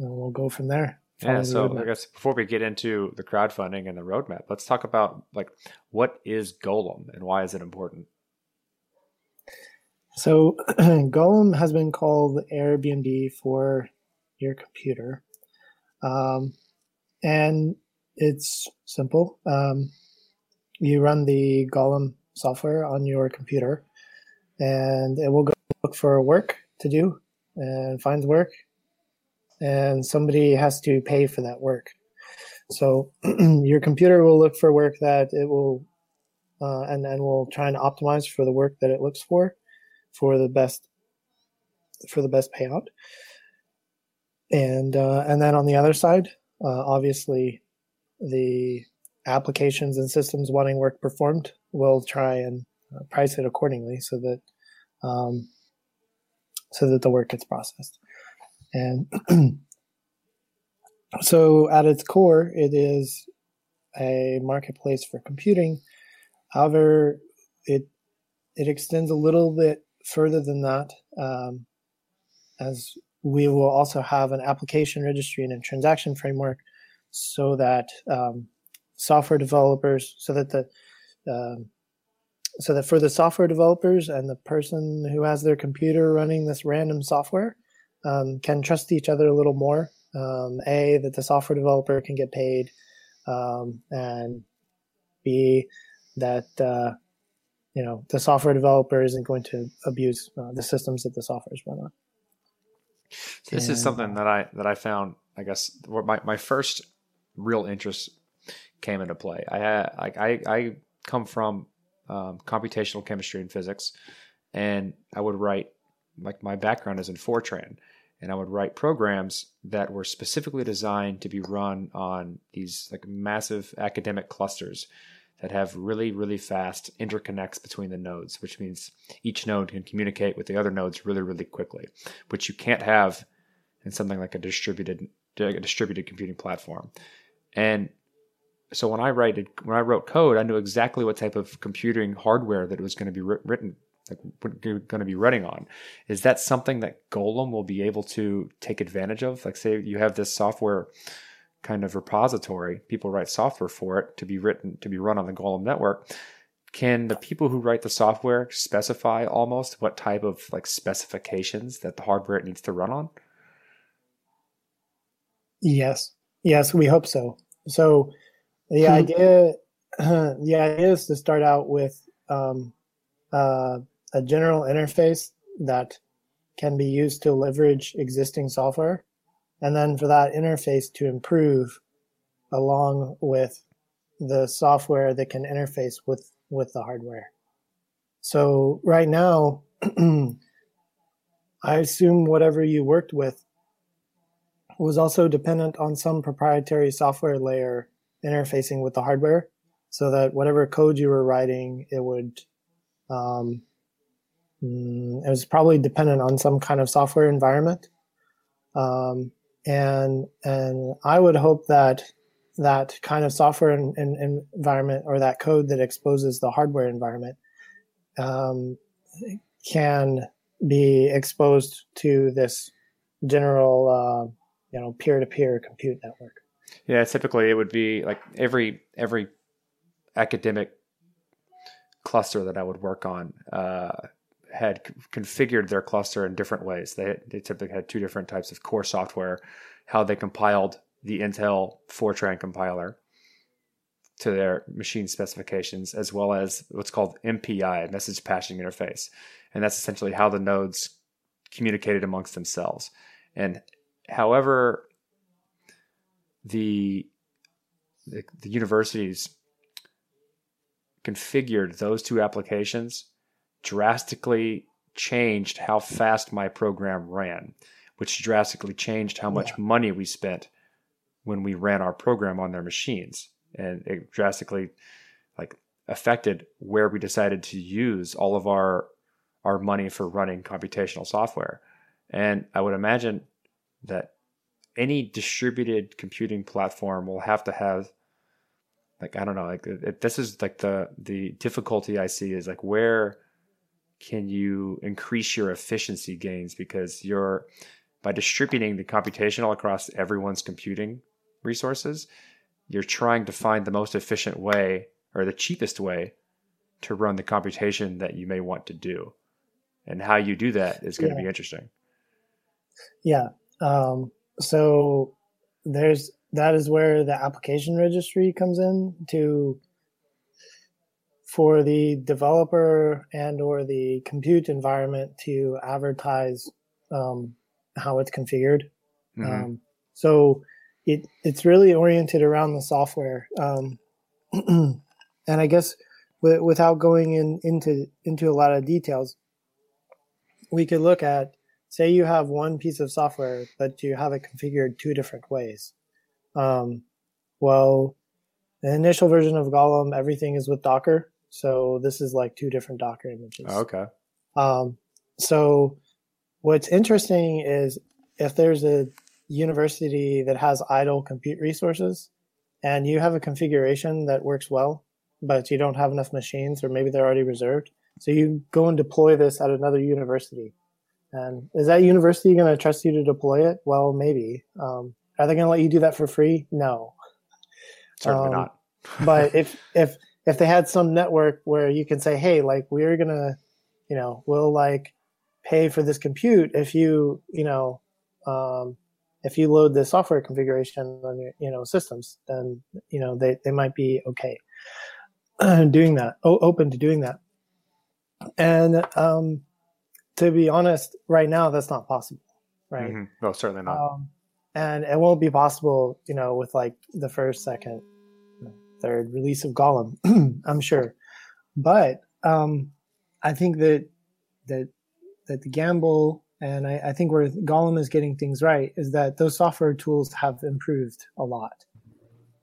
we'll go from there. Yeah, so I guess before we get into the crowdfunding and the roadmap, let's talk about like what is Golem and why is it important? So Golem has been called Airbnb for your computer. Um, and it's simple. Um, you run the Golem software on your computer, and it will go look for work to do and find work, and somebody has to pay for that work. So your computer will look for work that it will, uh, and then will try and optimize for the work that it looks for, for the best, for the best payout. And uh, and then on the other side, uh, obviously, the applications and systems wanting work performed will try and uh, price it accordingly so that um, so that the work gets processed. And so, at its core, it is a marketplace for computing. However, it it extends a little bit further than that, um, as we will also have an application registry and a transaction framework so that um, software developers, so that the um, so that for the software developers and the person who has their computer running this random software um, can trust each other a little more. Um, a that the software developer can get paid, um, and B that uh, you know the software developer isn't going to abuse uh, the systems that the software is run on. This and, is something that I that I found. I guess my my first real interest came into play. I had like I I come from um, computational chemistry and physics, and I would write like my background is in Fortran, and I would write programs that were specifically designed to be run on these like massive academic clusters that have really, really fast interconnects between the nodes, which means each node can communicate with the other nodes really, really quickly, which you can't have in something like a distributed a distributed computing platform. And so when I write when I wrote code, I knew exactly what type of computing hardware that it was going to be written like going to be running on. Is that something that Golem will be able to take advantage of? Like say you have this software kind of repository. People write software for it to be written to be run on the Golem network. Can the people who write the software specify almost what type of like specifications that the hardware it needs to run on? Yes, yes, we hope so. So the hmm. idea, the idea is to start out with um, uh, a general interface that can be used to leverage existing software and then for that interface to improve along with the software that can interface with with the hardware so right now i assume whatever you worked with was also dependent on some proprietary software layer interfacing with the hardware so that whatever code you were writing it would um, mm, it was probably dependent on some kind of software environment. Um, and and I would hope that that kind of software and, environment or that code that exposes the hardware environment um, can be exposed to this general uh, you know peer-to-peer compute network yeah typically it would be like every every academic cluster that i would work on uh, had configured their cluster in different ways. They, they typically had two different types of core software, how they compiled the Intel Fortran compiler to their machine specifications, as well as what's called MPI, message passing interface. And that's essentially how the nodes communicated amongst themselves. And however the, the, the universities configured those two applications drastically changed how fast my program ran, which drastically changed how much yeah. money we spent when we ran our program on their machines. And it drastically like affected where we decided to use all of our our money for running computational software. And I would imagine that any distributed computing platform will have to have like I don't know like it, this is like the the difficulty I see is like where can you increase your efficiency gains? Because you're by distributing the computational across everyone's computing resources you're trying to find the most efficient way or the cheapest way to run the computation that you may want to do. And how you do that is going yeah. to be interesting. Yeah um, so there's that is where the application registry comes in to for the developer and or the compute environment to advertise um, how it's configured. Mm-hmm. Um, so it it's really oriented around the software, um, and I guess w- without going in into into a lot of details, we could look at say you have one piece of software, but you have it configured two different ways. Um, well, the initial version of Golem, everything is with Docker. So this is like two different Docker images. Oh, okay. Um, so what's interesting is if there's a university that has idle compute resources and you have a configuration that works well, but you don't have enough machines or maybe they're already reserved. So you go and deploy this at another university and is that university going to trust you to deploy it? Well, maybe. Um, are they going to let you do that for free? No. Certainly um, not. but if if if they had some network where you can say, hey, like we're gonna, you know, we'll like pay for this compute if you, you know, um, if you load the software configuration on your, you know, systems, then you know they they might be okay doing that, o- open to doing that. And um, to be honest, right now that's not possible, right? Mm-hmm. No, certainly not. Um, and it won't be possible, you know, with like the first, second, third release of Golem, I'm sure. But um, I think that that that the gamble, and I, I think where Golem is getting things right, is that those software tools have improved a lot.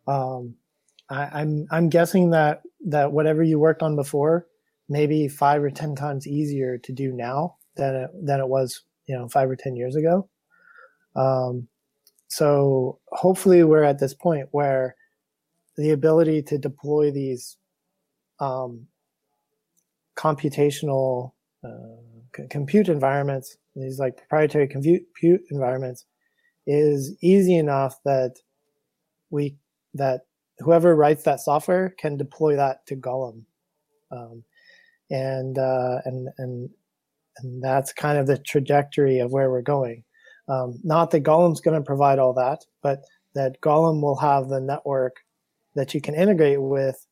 Um, I, I'm I'm guessing that that whatever you worked on before, maybe five or ten times easier to do now than it than it was you know five or ten years ago. Um, so hopefully we're at this point where the ability to deploy these um, computational uh, c- compute environments, these like proprietary compute, environments, is easy enough that we that whoever writes that software can deploy that to Golem, um, and uh, and and and that's kind of the trajectory of where we're going. Um, not that Golem's going to provide all that, but that Golem will have the network that you can integrate with.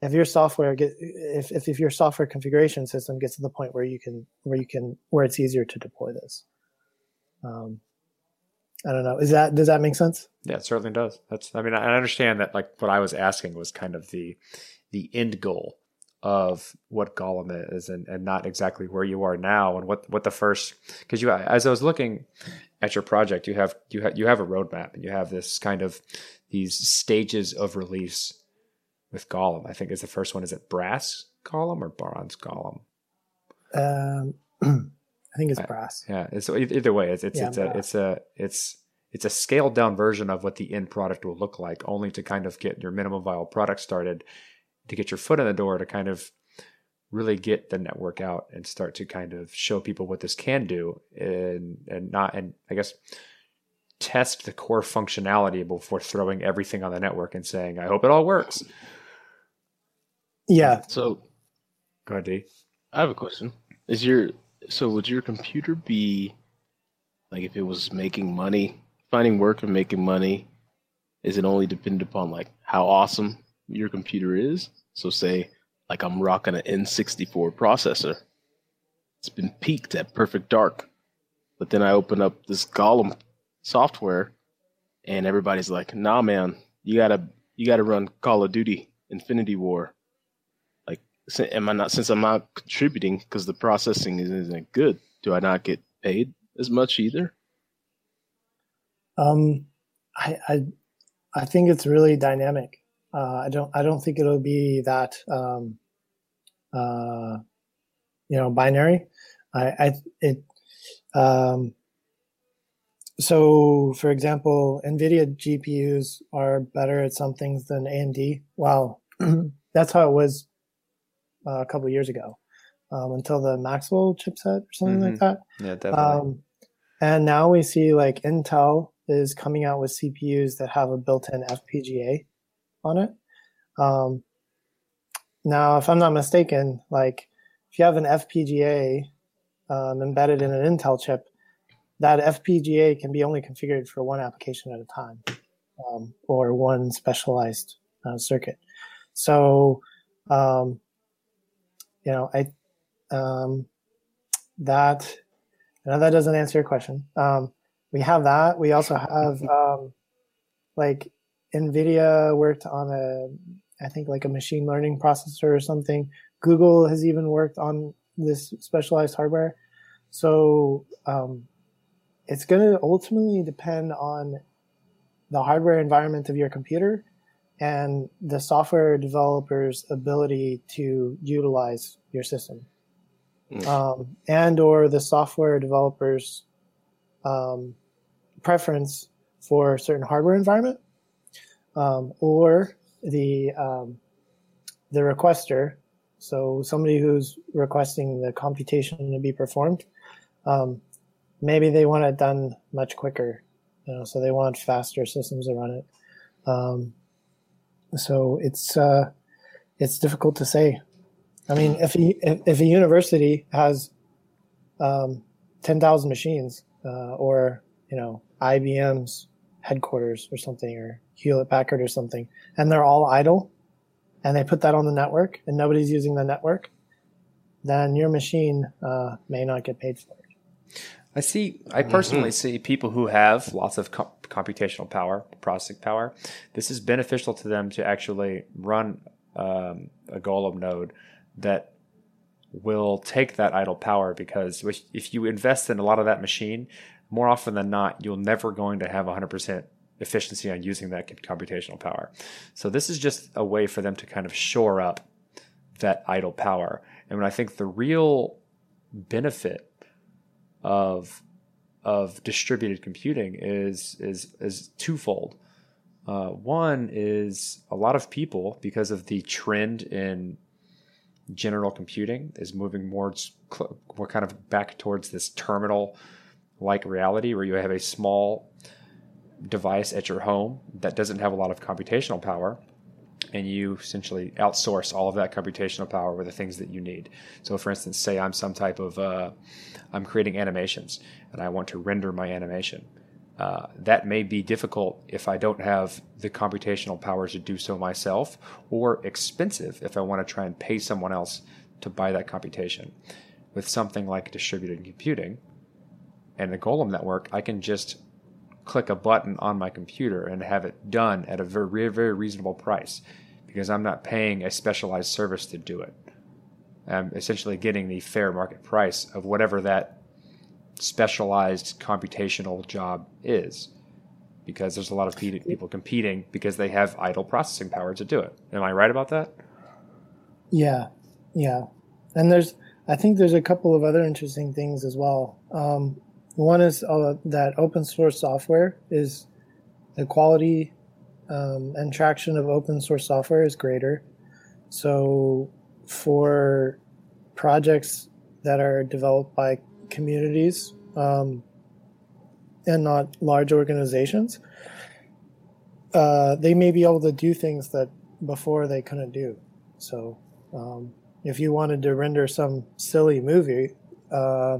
If your software get if, if, if your software configuration system gets to the point where you can where you can where it's easier to deploy this. Um, I don't know. Is that does that make sense? Yeah, it certainly does. That's I mean I understand that like what I was asking was kind of the the end goal of what Golem is and, and not exactly where you are now and what, what the first because you as I was looking at your project you have you have you have a roadmap and you have this kind of these stages of release with Golem. I think is the first one is it brass Golem or bronze Golem? Um, I think it's brass. yeah, it's either way it's it's yeah, it's a it's a it's it's a scaled down version of what the end product will look like, only to kind of get your minimum viable product started to get your foot in the door to kind of really get the network out and start to kind of show people what this can do and and not and I guess test the core functionality before throwing everything on the network and saying I hope it all works. Yeah. So go ahead, Dee. I have a question. Is your so would your computer be like if it was making money, finding work and making money, is it only dependent upon like how awesome your computer is. So say like I'm rocking an N64 processor. It's been peaked at perfect dark. But then I open up this Golem software and everybody's like, "Nah, man, you got to you got to run Call of Duty Infinity War." Like am I not since I'm not contributing because the processing isn't good, do I not get paid as much either? Um I I I think it's really dynamic. Uh, I don't I don't think it'll be that um, uh, you know binary. I, I it um, so, for example, NVIDIA GPUs are better at some things than AMD. Well, that's how it was uh, a couple years ago, um, until the Maxwell chipset or something like Mhm. that. Yeah, definitely. Um, and now we see like Intel is coming out with CPUs that have a built-in FPGA on it. Um, now, if I'm not mistaken, like if you have an FPGA um, embedded in an Intel chip, that FPGA can be only configured for one application at a time, um, or one specialized uh, circuit. So, um, you know, I um, that now that doesn't answer your question. Um, we have that. We also have um, like NVIDIA worked on a, I think like a machine learning processor or something. Google has even worked on this specialized hardware. So um, it's going to ultimately depend on the hardware environment of your computer and the software developer's ability to utilize your system um, and or the software developer's um, preference for a certain hardware environment um, or the um, the requester. So somebody who's requesting the computation to be performed um, maybe they want it done much quicker you know so they want faster systems to run it. Um, so it's uh, it's difficult to say. I mean, if a, if, a university has um, ten thousand machines, uh, or you know IBM's headquarters or something, or Hewlett Packard or something, and they're all idle, and they put that on the network, and nobody's using the network, then your machine uh, may not get paid for it. I see. I personally see people who have lots of com- computational power, processing power. This is beneficial to them to actually run um, a Golem node that will take that idle power because if you invest in a lot of that machine, more often than not, you're never going to have 100% efficiency on using that computational power. So this is just a way for them to kind of shore up that idle power. And when I think the real benefit of of distributed computing is is is twofold. Uh, one is a lot of people, because of the trend in general computing, is moving more more kind of back towards this terminal like reality, where you have a small device at your home that doesn't have a lot of computational power, and you essentially outsource all of that computational power with the things that you need. So, for instance, say I'm some type of uh, I'm creating animations and I want to render my animation. Uh, that may be difficult if I don't have the computational power to do so myself, or expensive if I want to try and pay someone else to buy that computation. With something like distributed computing and the Golem network, I can just click a button on my computer and have it done at a very, very reasonable price because I'm not paying a specialized service to do it. I'm essentially getting the fair market price of whatever that specialized computational job is because there's a lot of people competing because they have idle processing power to do it. Am I right about that? Yeah, yeah, and there's I think there's a couple of other interesting things as well. Um, one is uh, that open source software is the quality um, and traction of open source software is greater. So for projects that are developed by communities um, and not large organizations, uh, they may be able to do things that before they couldn't do. So um, if you wanted to render some silly movie, uh,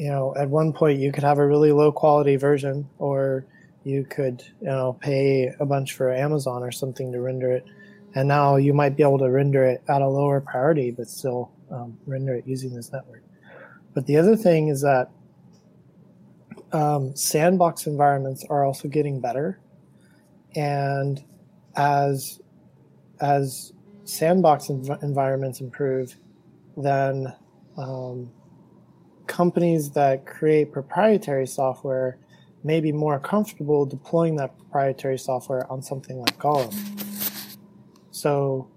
you know, at one point you could have a really low quality version, or you could, you know, pay a bunch for Amazon or something to render it. And now you might be able to render it at a lower priority, but still um, render it using this network. But the other thing is that um, sandbox environments are also getting better, and as as sandbox env- environments improve, then um, companies that create proprietary software may be more comfortable deploying that proprietary software on something like Golem. So,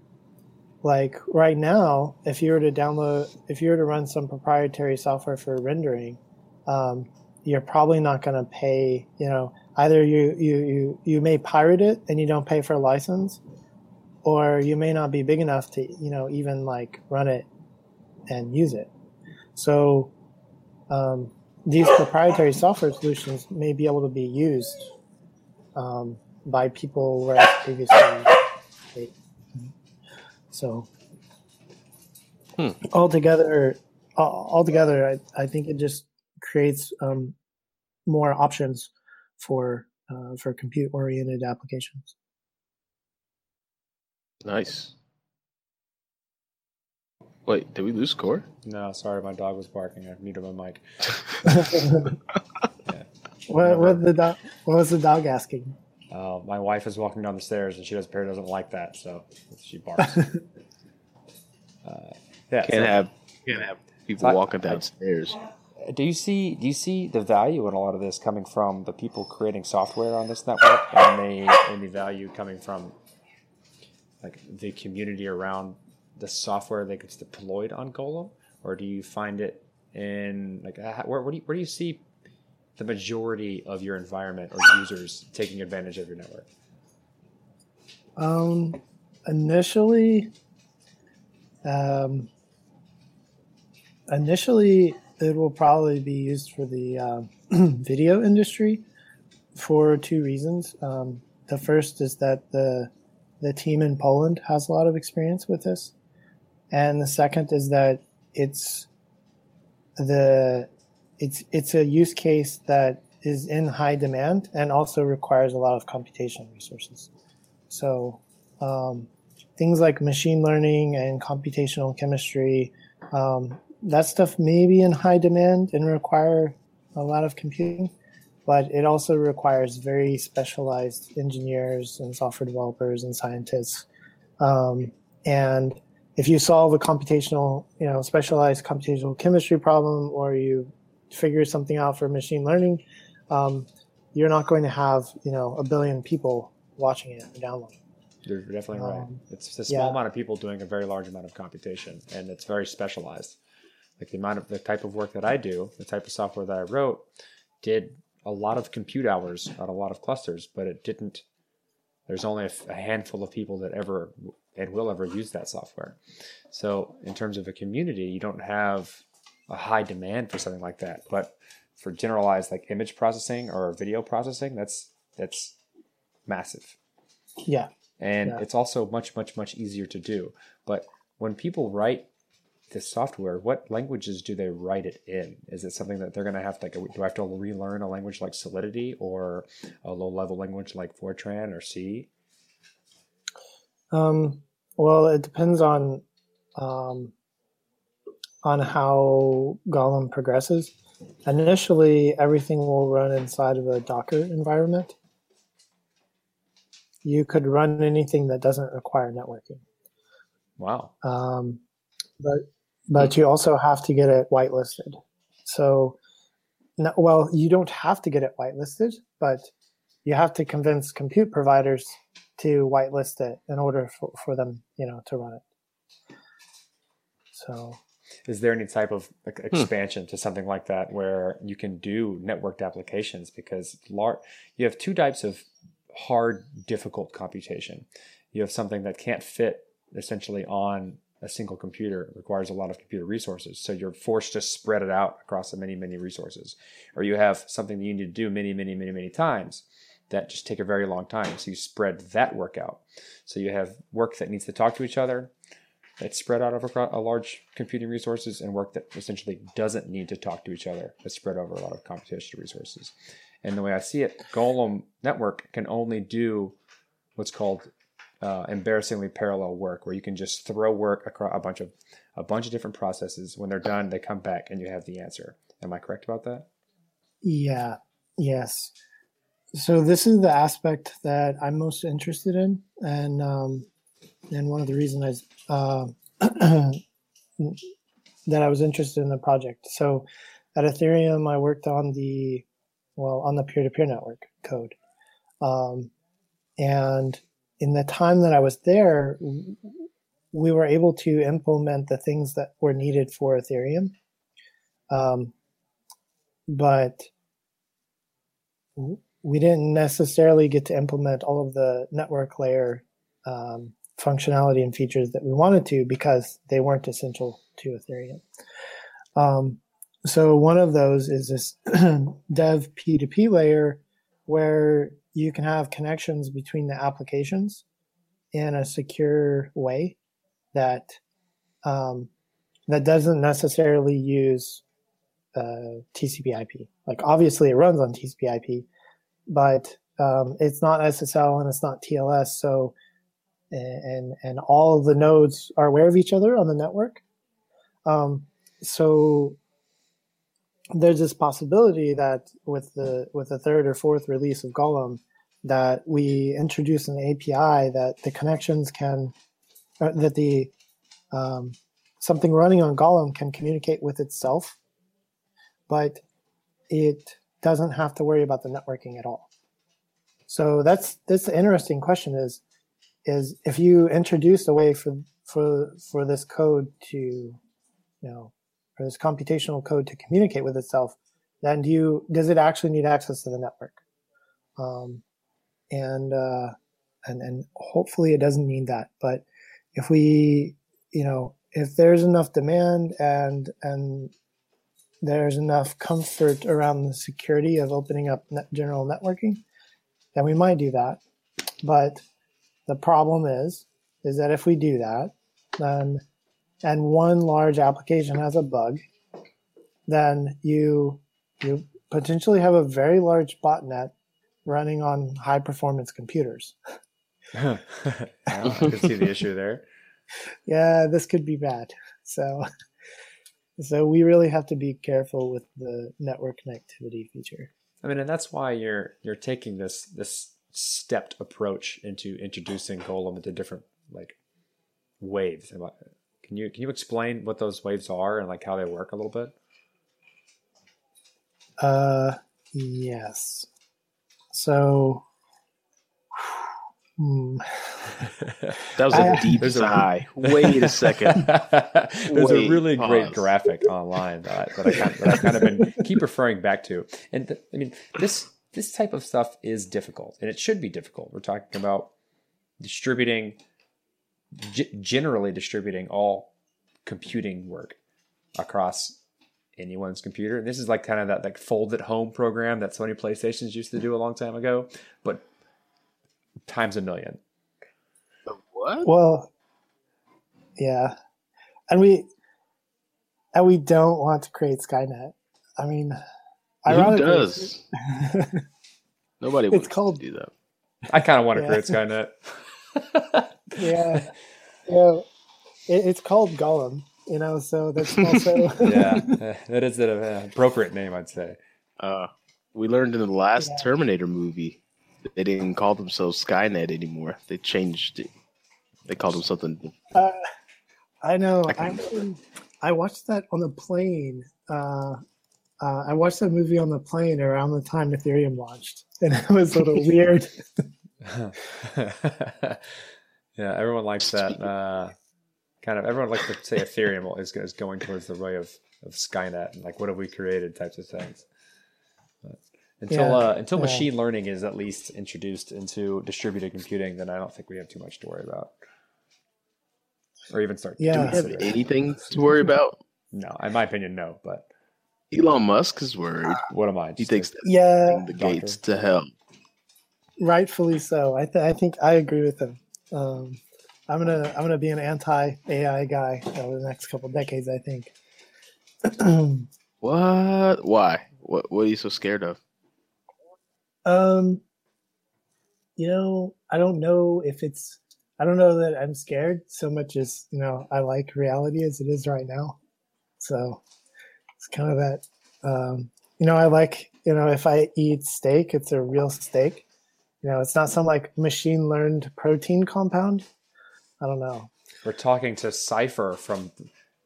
like right now, if you were to download, if you were to run some proprietary software for rendering, um, you're probably not going to pay. You know, either you you you you may pirate it and you don't pay for a license, or you may not be big enough to you know even like run it and use it. So um, these proprietary software solutions may be able to be used um, by people where previously they, so Hmm. altogether altogether I, I think it just creates um, more options for uh, for compute oriented applications Nice. Wait, did we lose Corey? No, sorry, my dog was barking. I muted my mic. what, what the dog what was the dog asking Uh, my wife is walking down the stairs and she does apparently doesn't like that, so she barks. uh, yeah. Can't so- have can't have people I- walking I- downstairs. do you see do you see the value in a lot of this coming from the people creating software on this network and the and the value coming from like the community around the software that gets deployed on Golem or do you find it in like uh, where, where do you where do you see the majority of your environment or users taking advantage of your network Um, initially, um, initially it will probably be used for the uh, video industry for two reasons. Um, the first is that the the team in Poland has a lot of experience with this, and the second is that it's the it's it's a use case that is in high demand and also requires a lot of computational resources. So um, things like machine learning and computational chemistry, um, that stuff may be in high demand and require a lot of computing, but it also requires very specialized engineers and software developers and scientists. Um, and if you solve a computational, you know, specialized computational chemistry problem, or you figure something out for machine learning, um, you're not going to have, you know, a billion people watching it or downloading. You're definitely right. Um, It's a small yeah. amount of people doing a very large amount of computation, and it's very specialized. Like the amount of the type of work that I do, the type of software that I wrote, did a lot of compute hours on a lot of clusters, but it didn't. There's only a, f- a handful of people that ever and will ever use that software. So, in terms of a community, you don't have a high demand for something like that. But for generalized like image processing or video processing, that's that's massive Yeah. and Yeah. it's also much much much easier to do but when people write this software what languages do they write it in is it something that they're going to have to like do i have to relearn a language like solidity or a low level language like fortran or c Um, well, it depends on um, on how Golem progresses. Initially, everything will run inside of a Docker environment. You could run anything that doesn't require networking, wow um, but but you also have to get it whitelisted. So, no, well, you don't have to get it whitelisted, but you have to convince compute providers to whitelist it in order for, for them, you know, to run it. So. Is there any type of like, hmm. expansion to something like that where you can do networked applications? Because lar- you have two types of hard difficult computation. You have something that can't fit essentially on a single computer it requires a lot of computer resources so you're forced to spread it out across many many resources. Or you have something that you need to do many many many many times that just take a very long time. So you spread that work out so you have work that needs to talk to each other that's spread out over a large computing resources and work that essentially doesn't need to talk to each other that's spread over a lot of computational resources. And the way i see it golem network can only do what's called uh, embarrassingly parallel work where you can just throw work across a bunch of a bunch of different processes. When they're done they come back and you have the answer. Am i correct about that? Yeah, yes. So this is the aspect that I'm most interested in, and um, and one of the reasons I uh, that I was interested in the project. So at Ethereum, I worked on the well on the peer-to-peer network code, um, and in the time that I was there, we were able to implement the things that were needed for Ethereum. Um, but we didn't necessarily get to implement all of the network layer um, functionality and features that we wanted to because they weren't essential to Ethereum. Um, so one of those is this dev P2P layer where you can have connections between the applications in a secure way that um, that doesn't necessarily use uh, TCP/IP. Like obviously it runs on TCP/IP, but um, it's not SSL and it's not TLS. So and and all the nodes are aware of each other on the network. Um, so there's this possibility that with the with the third or fourth release of Golem, that we introduce an API that the connections can uh, that the um, something running on Golem can communicate with itself, but it doesn't have to worry about the networking at all. So that's that's the interesting question is is if you introduce a way for for for this code to you know for this computational code to communicate with itself, then do you does it actually need access to the network? Um, and uh, and and hopefully it doesn't need that. But if we you know if there's enough demand and and there's enough comfort around the security of opening up net general networking, then we might do that. But the problem is, is that if we do that, then and one large application has a bug, then you you potentially have a very large botnet running on high performance computers. yeah, I can see the issue there. Yeah, this could be bad. So so we really have to be careful with the network connectivity feature. I mean, and that's why you're you're taking this this stepped approach into introducing Golem into different like waves. Can you can you explain what those waves are and like how they work a little bit? Uh, yes. So, hmm. that was a I, deep sigh. A, Wait a second. there's Wait, a really pause. great graphic online that, I, that, I kind, that I've kind of been keep referring back to, and th- I mean this this type of stuff is difficult and it should be difficult. We're talking about distributing, g- generally distributing all computing work across anyone's computer. And this is like kind of that like fold at home program that Sony PlayStations used to do a long time ago, but times a million. What? Well, yeah. And we and we don't want to create Skynet. I mean, who does? Nobody it's called, do that. I kind of want to yeah. create Skynet. yeah, yeah. It, it's called Golem, you know. So that's also yeah. That is an appropriate name, I'd say. Uh, we learned in the last yeah. Terminator movie that they didn't call themselves Skynet anymore. They changed it. They called them something. Uh, I know. I, I watched that on the plane. Uh, uh, I watched that movie on the plane around the time Ethereum launched, and it was a little weird. yeah, everyone likes that. Uh, kind of everyone likes to say Ethereum is, is going towards the way of, of Skynet and like what have we created types of things. But until yeah, uh, until yeah. machine learning is at least introduced into distributed computing, then I don't think we have too much to worry about, or even start. Yeah, do we have anything to worry about? No, in my opinion, no. But Elon Musk is worried. What am I? He thinks that yeah, the gates to hell. Rightfully so. I th- I think I agree with him. Um, I'm gonna I'm gonna be an anti AI guy over the next couple decades. I think. what? Why? What? What are you so scared of? Um, you know, I don't know if it's. I don't know that I'm scared so much as you know I like reality as it is right now. So it's kind of that um, you know i like you know if i eat steak it's a real steak you know it's not some like machine learned protein compound i don't know we're talking to cypher from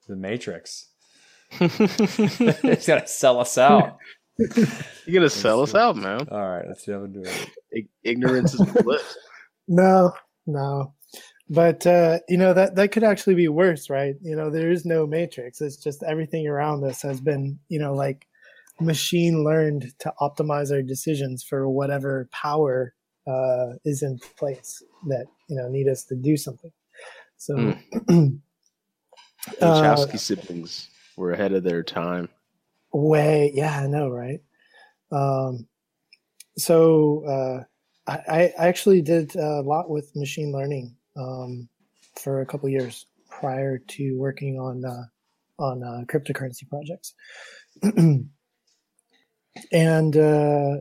the matrix he's gonna sell us out you're gonna sell us out man. All right let's see how we do it. Ignorance is bliss. No no. But uh, you know that that could actually be worse right? You know there is no matrix. It's just everything around us has been you know like machine learned to optimize our decisions for whatever power uh, is in place that you know need us to do something. So Mm. The Uh, siblings were ahead of their time. Way, yeah, I know, right? Um, so uh, I, I actually did a lot with machine learning um, for a couple years prior to working on uh, on uh, cryptocurrency projects, and uh,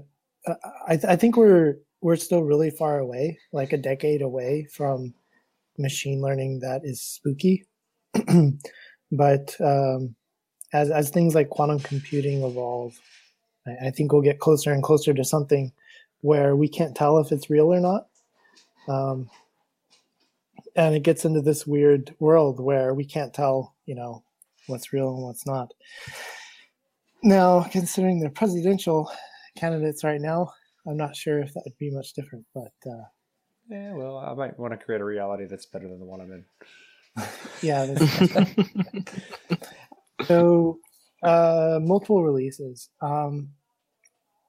I, I think we're we're still really far away, like a decade away from machine learning that is spooky. but um, as as things like quantum computing evolve, I, I think we'll get closer and closer to something where we can't tell if it's real or not. Um, and it gets into this weird world where we can't tell, you know, what's real and what's not. Now, considering the presidential candidates right now, I'm not sure if that would be much different, but uh, Yeah, well, I might want to create a reality that's better than the one I'm in. yeah. So, uh, multiple releases. Um,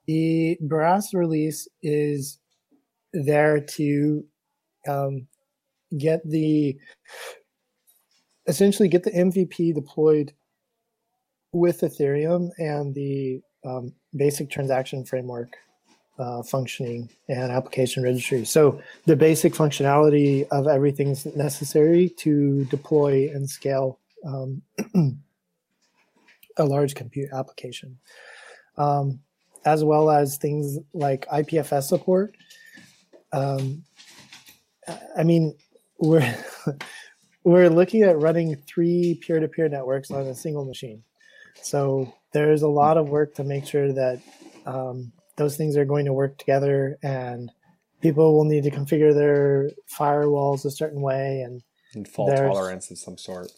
the Brass release is there to um, get the essentially get the MVP deployed with Ethereum and the um, basic transaction framework uh, functioning and application registry. So the basic functionality of everything's necessary to deploy and scale um, a large compute application, um, as well as things like IPFS support. Um, I mean, we're we're looking at running three peer-to-peer networks on a single machine. So there's a lot of work to make sure that um, those things are going to work together, and people will need to configure their firewalls a certain way, and And fault tolerance of some sort.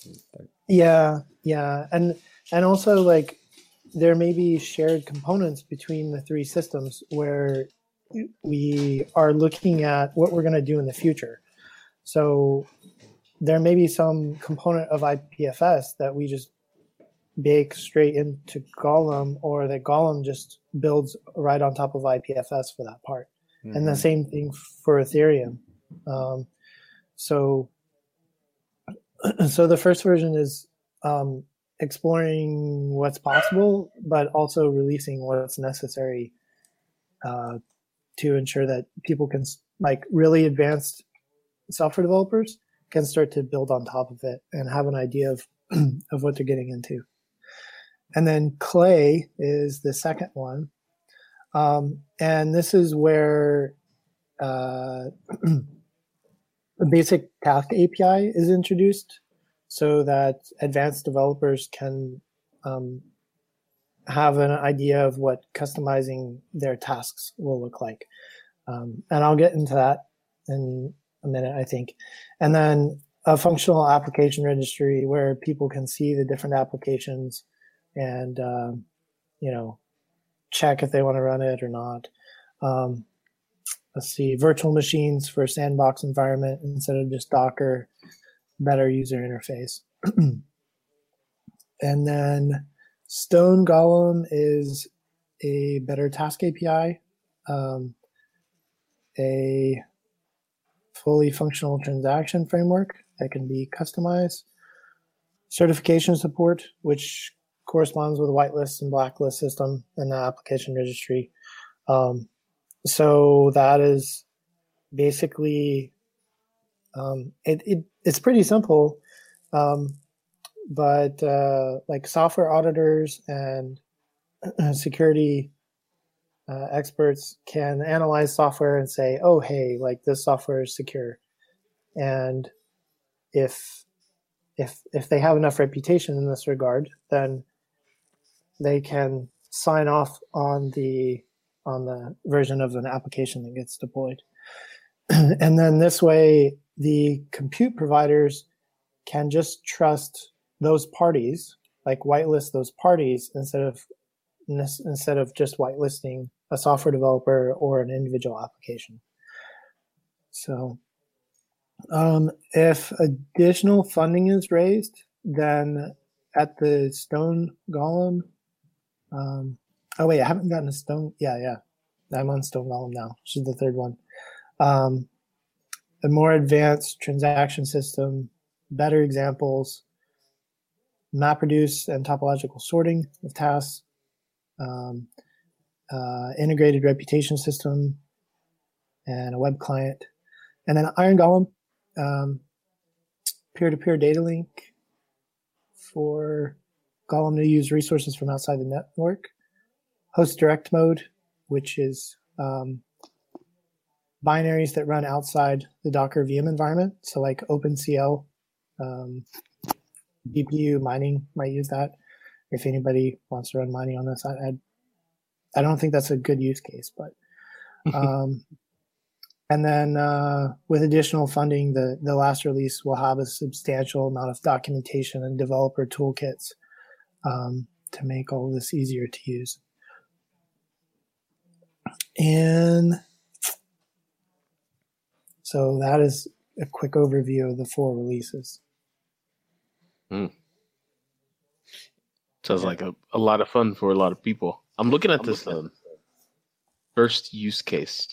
Yeah, yeah, and and also like there may be shared components between the three systems where we are looking at what we're going to do in the future. So there may be some component of IPFS that we just bake straight into Golem, or that Golem just builds right on top of IPFS for that part and the mhm. same thing for Ethereum. Um, so, so the first version is um, exploring what's possible, but also releasing what's necessary uh, to ensure that people can, like, really advanced software developers can start to build on top of it and have an idea of of what they're getting into. And then Clay is the second one. Um, and this is where uh, the basic task API is introduced so that advanced developers can um, have an idea of what customizing their tasks will look like. Um, and I'll get into that in a minute, I think. And then a functional application registry where people can see the different applications and, um, you know, check if they want to run it or not. Um, let's see, virtual machines for sandbox environment instead of just Docker, better user interface. and then Stone Golem is a better task API, um, a fully functional transaction framework that can be customized, certification support, which corresponds with whitelist and blacklist system and the application registry. Um, so that is basically um, it, it it's pretty simple um, but uh, like software auditors and security uh, experts can analyze software and say oh hey like this software is secure and if if if they have enough reputation in this regard then they can sign off on the on the version of an application that gets deployed. and then this way, the compute providers can just trust those parties, like whitelist those parties instead of instead of just whitelisting a software developer or an individual application. So, um, if additional funding is raised, then at the Stone Golem um, Oh wait, I haven't gotten a stone. Yeah, yeah, I'm on Stone Golem now. Is the third one. Um, a more advanced transaction system, better examples, MapReduce and topological sorting of tasks, um, uh, integrated reputation system, and a web client, and then Iron Golem, um, peer-to-peer data link for Golem to use resources from outside the network, host direct mode, which is um, binaries that run outside the Docker VM environment. So like OpenCL, um, GPU mining might use that. If anybody wants to run mining on this, I, I, I don't think that's a good use case, but um, and then uh, with additional funding, the the last release will have a substantial amount of documentation and developer toolkits um, to make all this easier to use. And so that is a quick overview of the four releases. Mm. Sounds like a, a lot of fun for a lot of people. I'm looking at this um, first use case,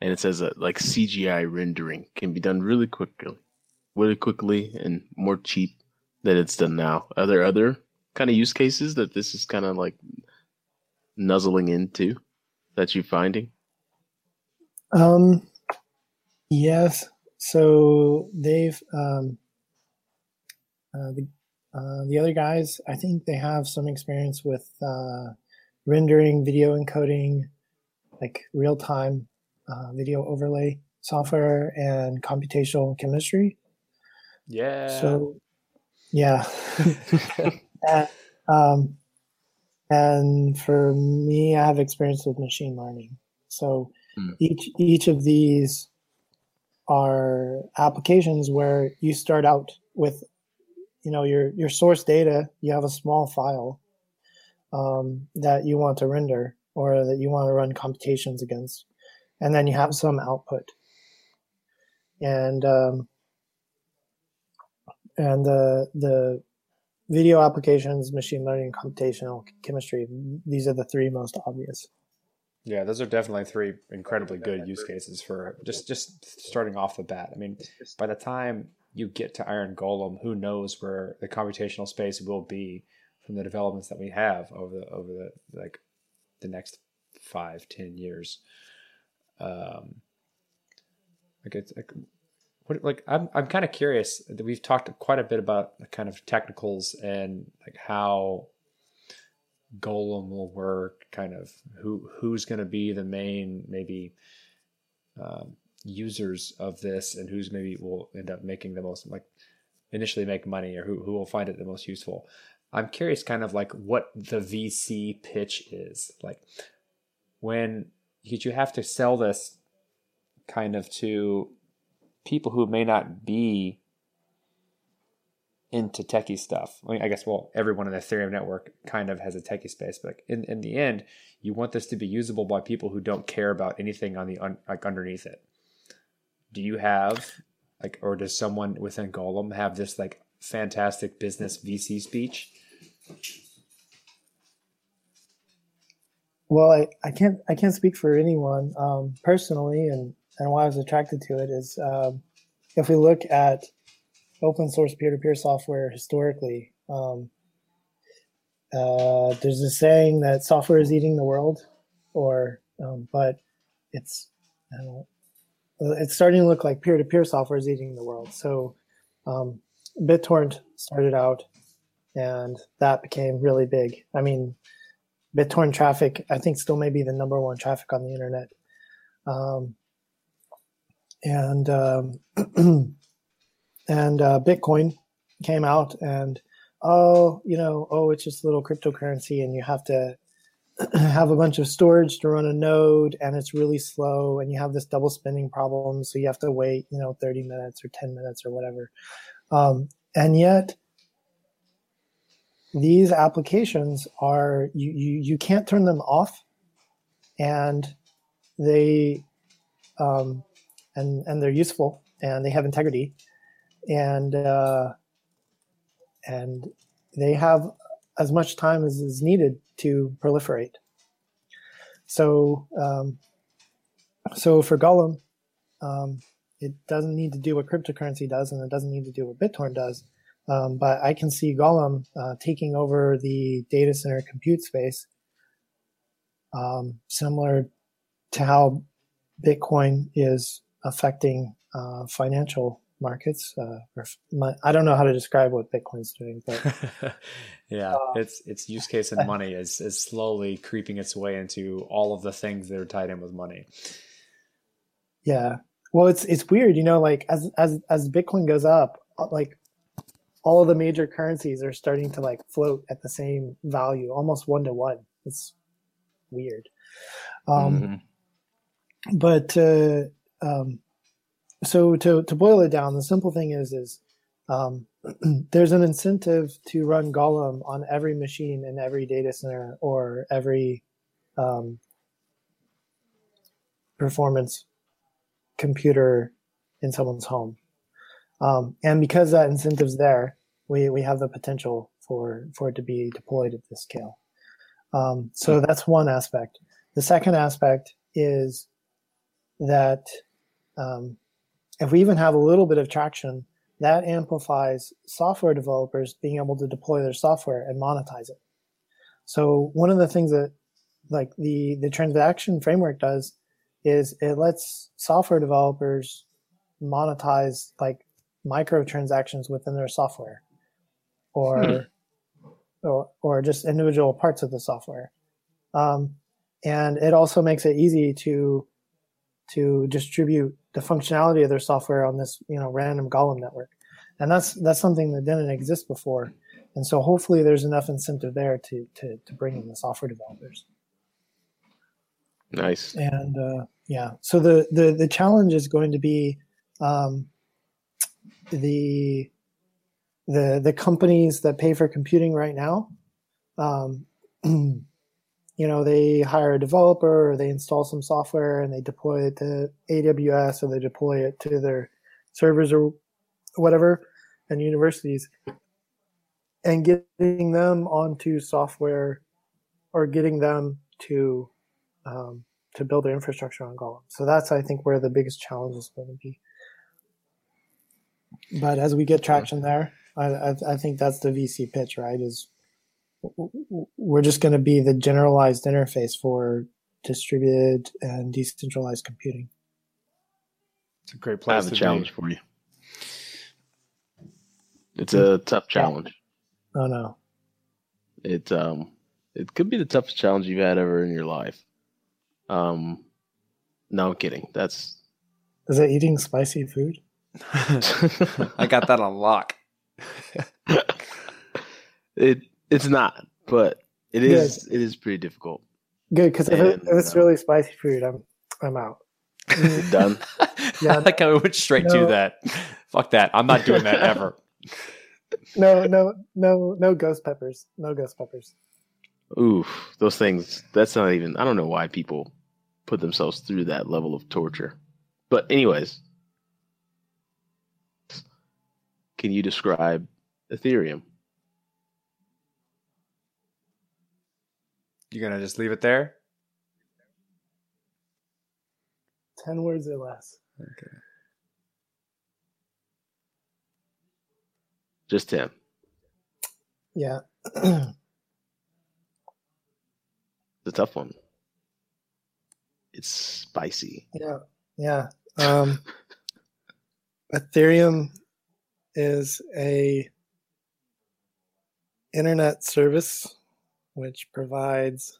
and it says that like CGI rendering can be done really quickly, really quickly, and more cheap than it's done now. Are there other kind of use cases that this is kind of like nuzzling into that you're finding? Um, yes. So they've um, uh, the uh, the other guys, I think they have some experience with uh, rendering, video encoding, like real time uh, video overlay software, and computational chemistry. Yeah. So, yeah. and, um, and for me, I have experience with machine learning. So Hmm. each each of these are applications where you start out with you know your your source data you have a small file um, that you want to render or that you want to run computations against. And then you have some output. And um, and the the video applications machine learning computational chemistry these are the three most obvious Yeah, those are definitely three incredibly good use cases for just just starting off the bat. I mean, by the time you get to Iron Golem, who knows where the computational space will be from the developments that we have over the over the like the next five ten years. Um, like it's like what like I'm I'm kind of curious that we've talked quite a bit about the kind of technicals and like how golem will work kind of who who's going to be the main maybe um, users of this and who's maybe will end up making the most like initially make money or who, who will find it the most useful. I'm curious kind of like what the vc pitch is. Like when you have to sell this kind of to people who may not be into techie stuff. I mean, I guess well, everyone in the Ethereum network kind of has a techie space, but in in the end, you want this to be usable by people who don't care about anything on the un, like underneath it. Do you have like, or does someone within Golem have this like fantastic business VC speech? Well, I, I can't I can't speak for anyone um, personally, and and why I was attracted to it is um, if we look at open source peer to peer software historically, um, uh, there's a saying that software is eating the world, or um, but it's uh, it's starting to look like peer to peer software is eating the world. So um, BitTorrent started out, and that became really big. I mean BitTorrent traffic, I think, still may be the number one traffic on the internet. Um, and um, and uh, Bitcoin came out, and oh, you know, oh, it's just a little cryptocurrency, and you have to have a bunch of storage to run a node, and it's really slow, and you have this double spending problem, so you have to wait, you know, thirty minutes or ten minutes or whatever. Um, and yet, these applications are you, you you can't turn them off and they um, and and they're useful and they have integrity and uh, and they have as much time as is needed to proliferate so um, so for Golem, um, it doesn't need to do what cryptocurrency does, and it doesn't need to do what BitTorrent does. Um, but I can see Golem uh, taking over the data center compute space, um, similar to how Bitcoin is affecting uh, financial markets. Uh, or my, I don't know how to describe what Bitcoin's doing, but yeah, uh, its its use case in money is is slowly creeping its way into all of the things that are tied in with money. Yeah, well, it's it's weird, you know, like as as as Bitcoin goes up, uh, like all of the major currencies are starting to like float at the same value, almost one to one. It's weird. Um, mm-hmm. But uh, um, so to to boil it down, the simple thing is is um, there's an incentive to run Golem on every machine in every data center or every um, performance computer in someone's home. Um, and because that incentive's there, we, we have the potential for, for it to be deployed at this scale. Um, so that's one aspect. The second aspect is that um, if we even have a little bit of traction, that amplifies software developers being able to deploy their software and monetize it. So one of the things that like the the transaction framework does is it lets software developers monetize like microtransactions within their software or hmm. or, or just individual parts of the software um, and it also makes it easy to to distribute the functionality of their software on this you know random golem network. And that's that's something that didn't exist before. And so hopefully there's enough incentive there to to, to bring in the software developers. Nice. And uh, yeah. So the, the the challenge is going to be um, the the the companies that pay for computing right now um, you know they hire a developer or they install some software and they deploy it to aws or they deploy it to their servers or whatever and universities and getting them onto software or getting them to um, to build their infrastructure on Golem. So that's I think where the biggest challenge is going to be. But as we get traction there, I, I, I think that's the VC pitch, right? Is we're just going to be the generalized interface for distributed and decentralized computing. It's a great place. I have a challenge be. for you. It's a tough challenge. Oh no. It um it could be the toughest challenge you've had ever in your life. Um no I'm kidding. That's Is it eating spicy food? I got that on lock. it it's not, but it is Good. it is pretty difficult. Good because if, if, it's really um, spicy food, I'm I'm out. Done. yeah, I like how we went straight no. to that. Fuck that! I'm not doing that ever. no, no, no, no ghost peppers. No ghost peppers. Oof, those things. That's not even. I don't know why people put themselves through that level of torture. But anyways, can you describe Ethereum? You gonna just leave it there? Ten words or less. Okay. Just ten. Yeah. it's a tough one. It's spicy. Yeah. Yeah. Um, Ethereum is a internet service which provides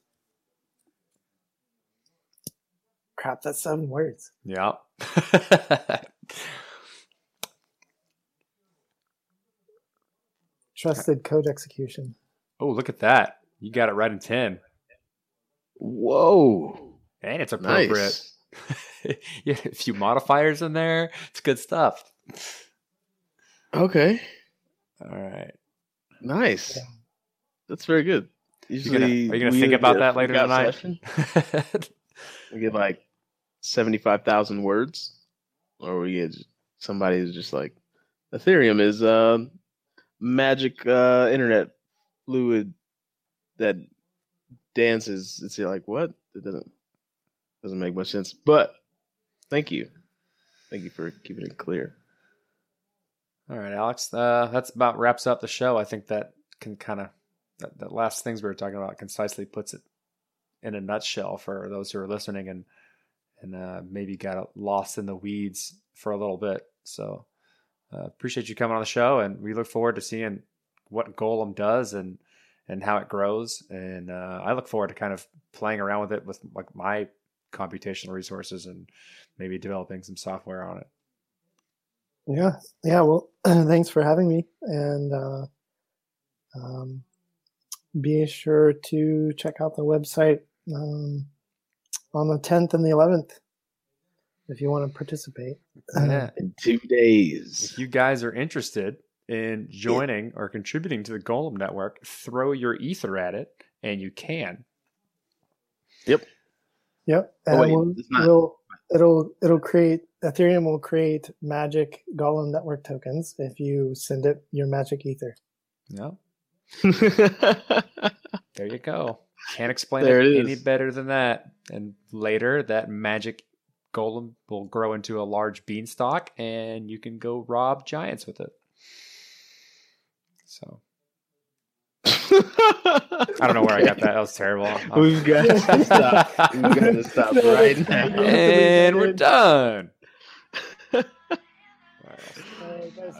crap that's seven words. Yeah trusted code execution. Oh look at that. You got it right in 10 whoa. And it's appropriate. Nice. yeah, a few modifiers in there. It's good stuff. Okay. All right. Nice. Yeah. that's very good Usually, are you gonna, gonna think about that later tonight? we get like seventy-five thousand words, or we get somebody who's just like, Ethereum is uh, magic uh, internet fluid that dances. It's like what? It doesn't. Doesn't make much sense. But thank you. Thank you for keeping it clear. All right, Alex. Uh, that's about wraps up the show. I think that can kind of that, that last things we were talking about concisely puts it in a nutshell for those who are listening and and uh, maybe got lost in the weeds for a little bit. So uh, appreciate you coming on the show, and we look forward to seeing what Golem does and and how it grows. And uh, I look forward to kind of playing around with it with like my computational resources and maybe developing some software on it. Yeah, yeah. Well, thanks for having me, and uh, um, be sure to check out the website um, on the 10th and the 11th if you want to participate. Yeah. In two days. If you guys are interested in joining or contributing to the Golem network, throw your ether at it, and you can. Yep. Yep. And wait, we'll, not- we'll, it'll it'll create Ethereum will create magic Golem network tokens if you send it your magic ether. No, there you go. Can't explain There it, it any better than that. And later, that magic golem will grow into a large beanstalk, and you can go rob giants with it. So I don't know where I got that. That was terrible. We've got to stop. We've got to stop right now. and we're done. All right. Alright, that's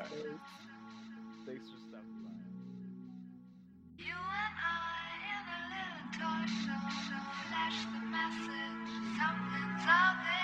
in a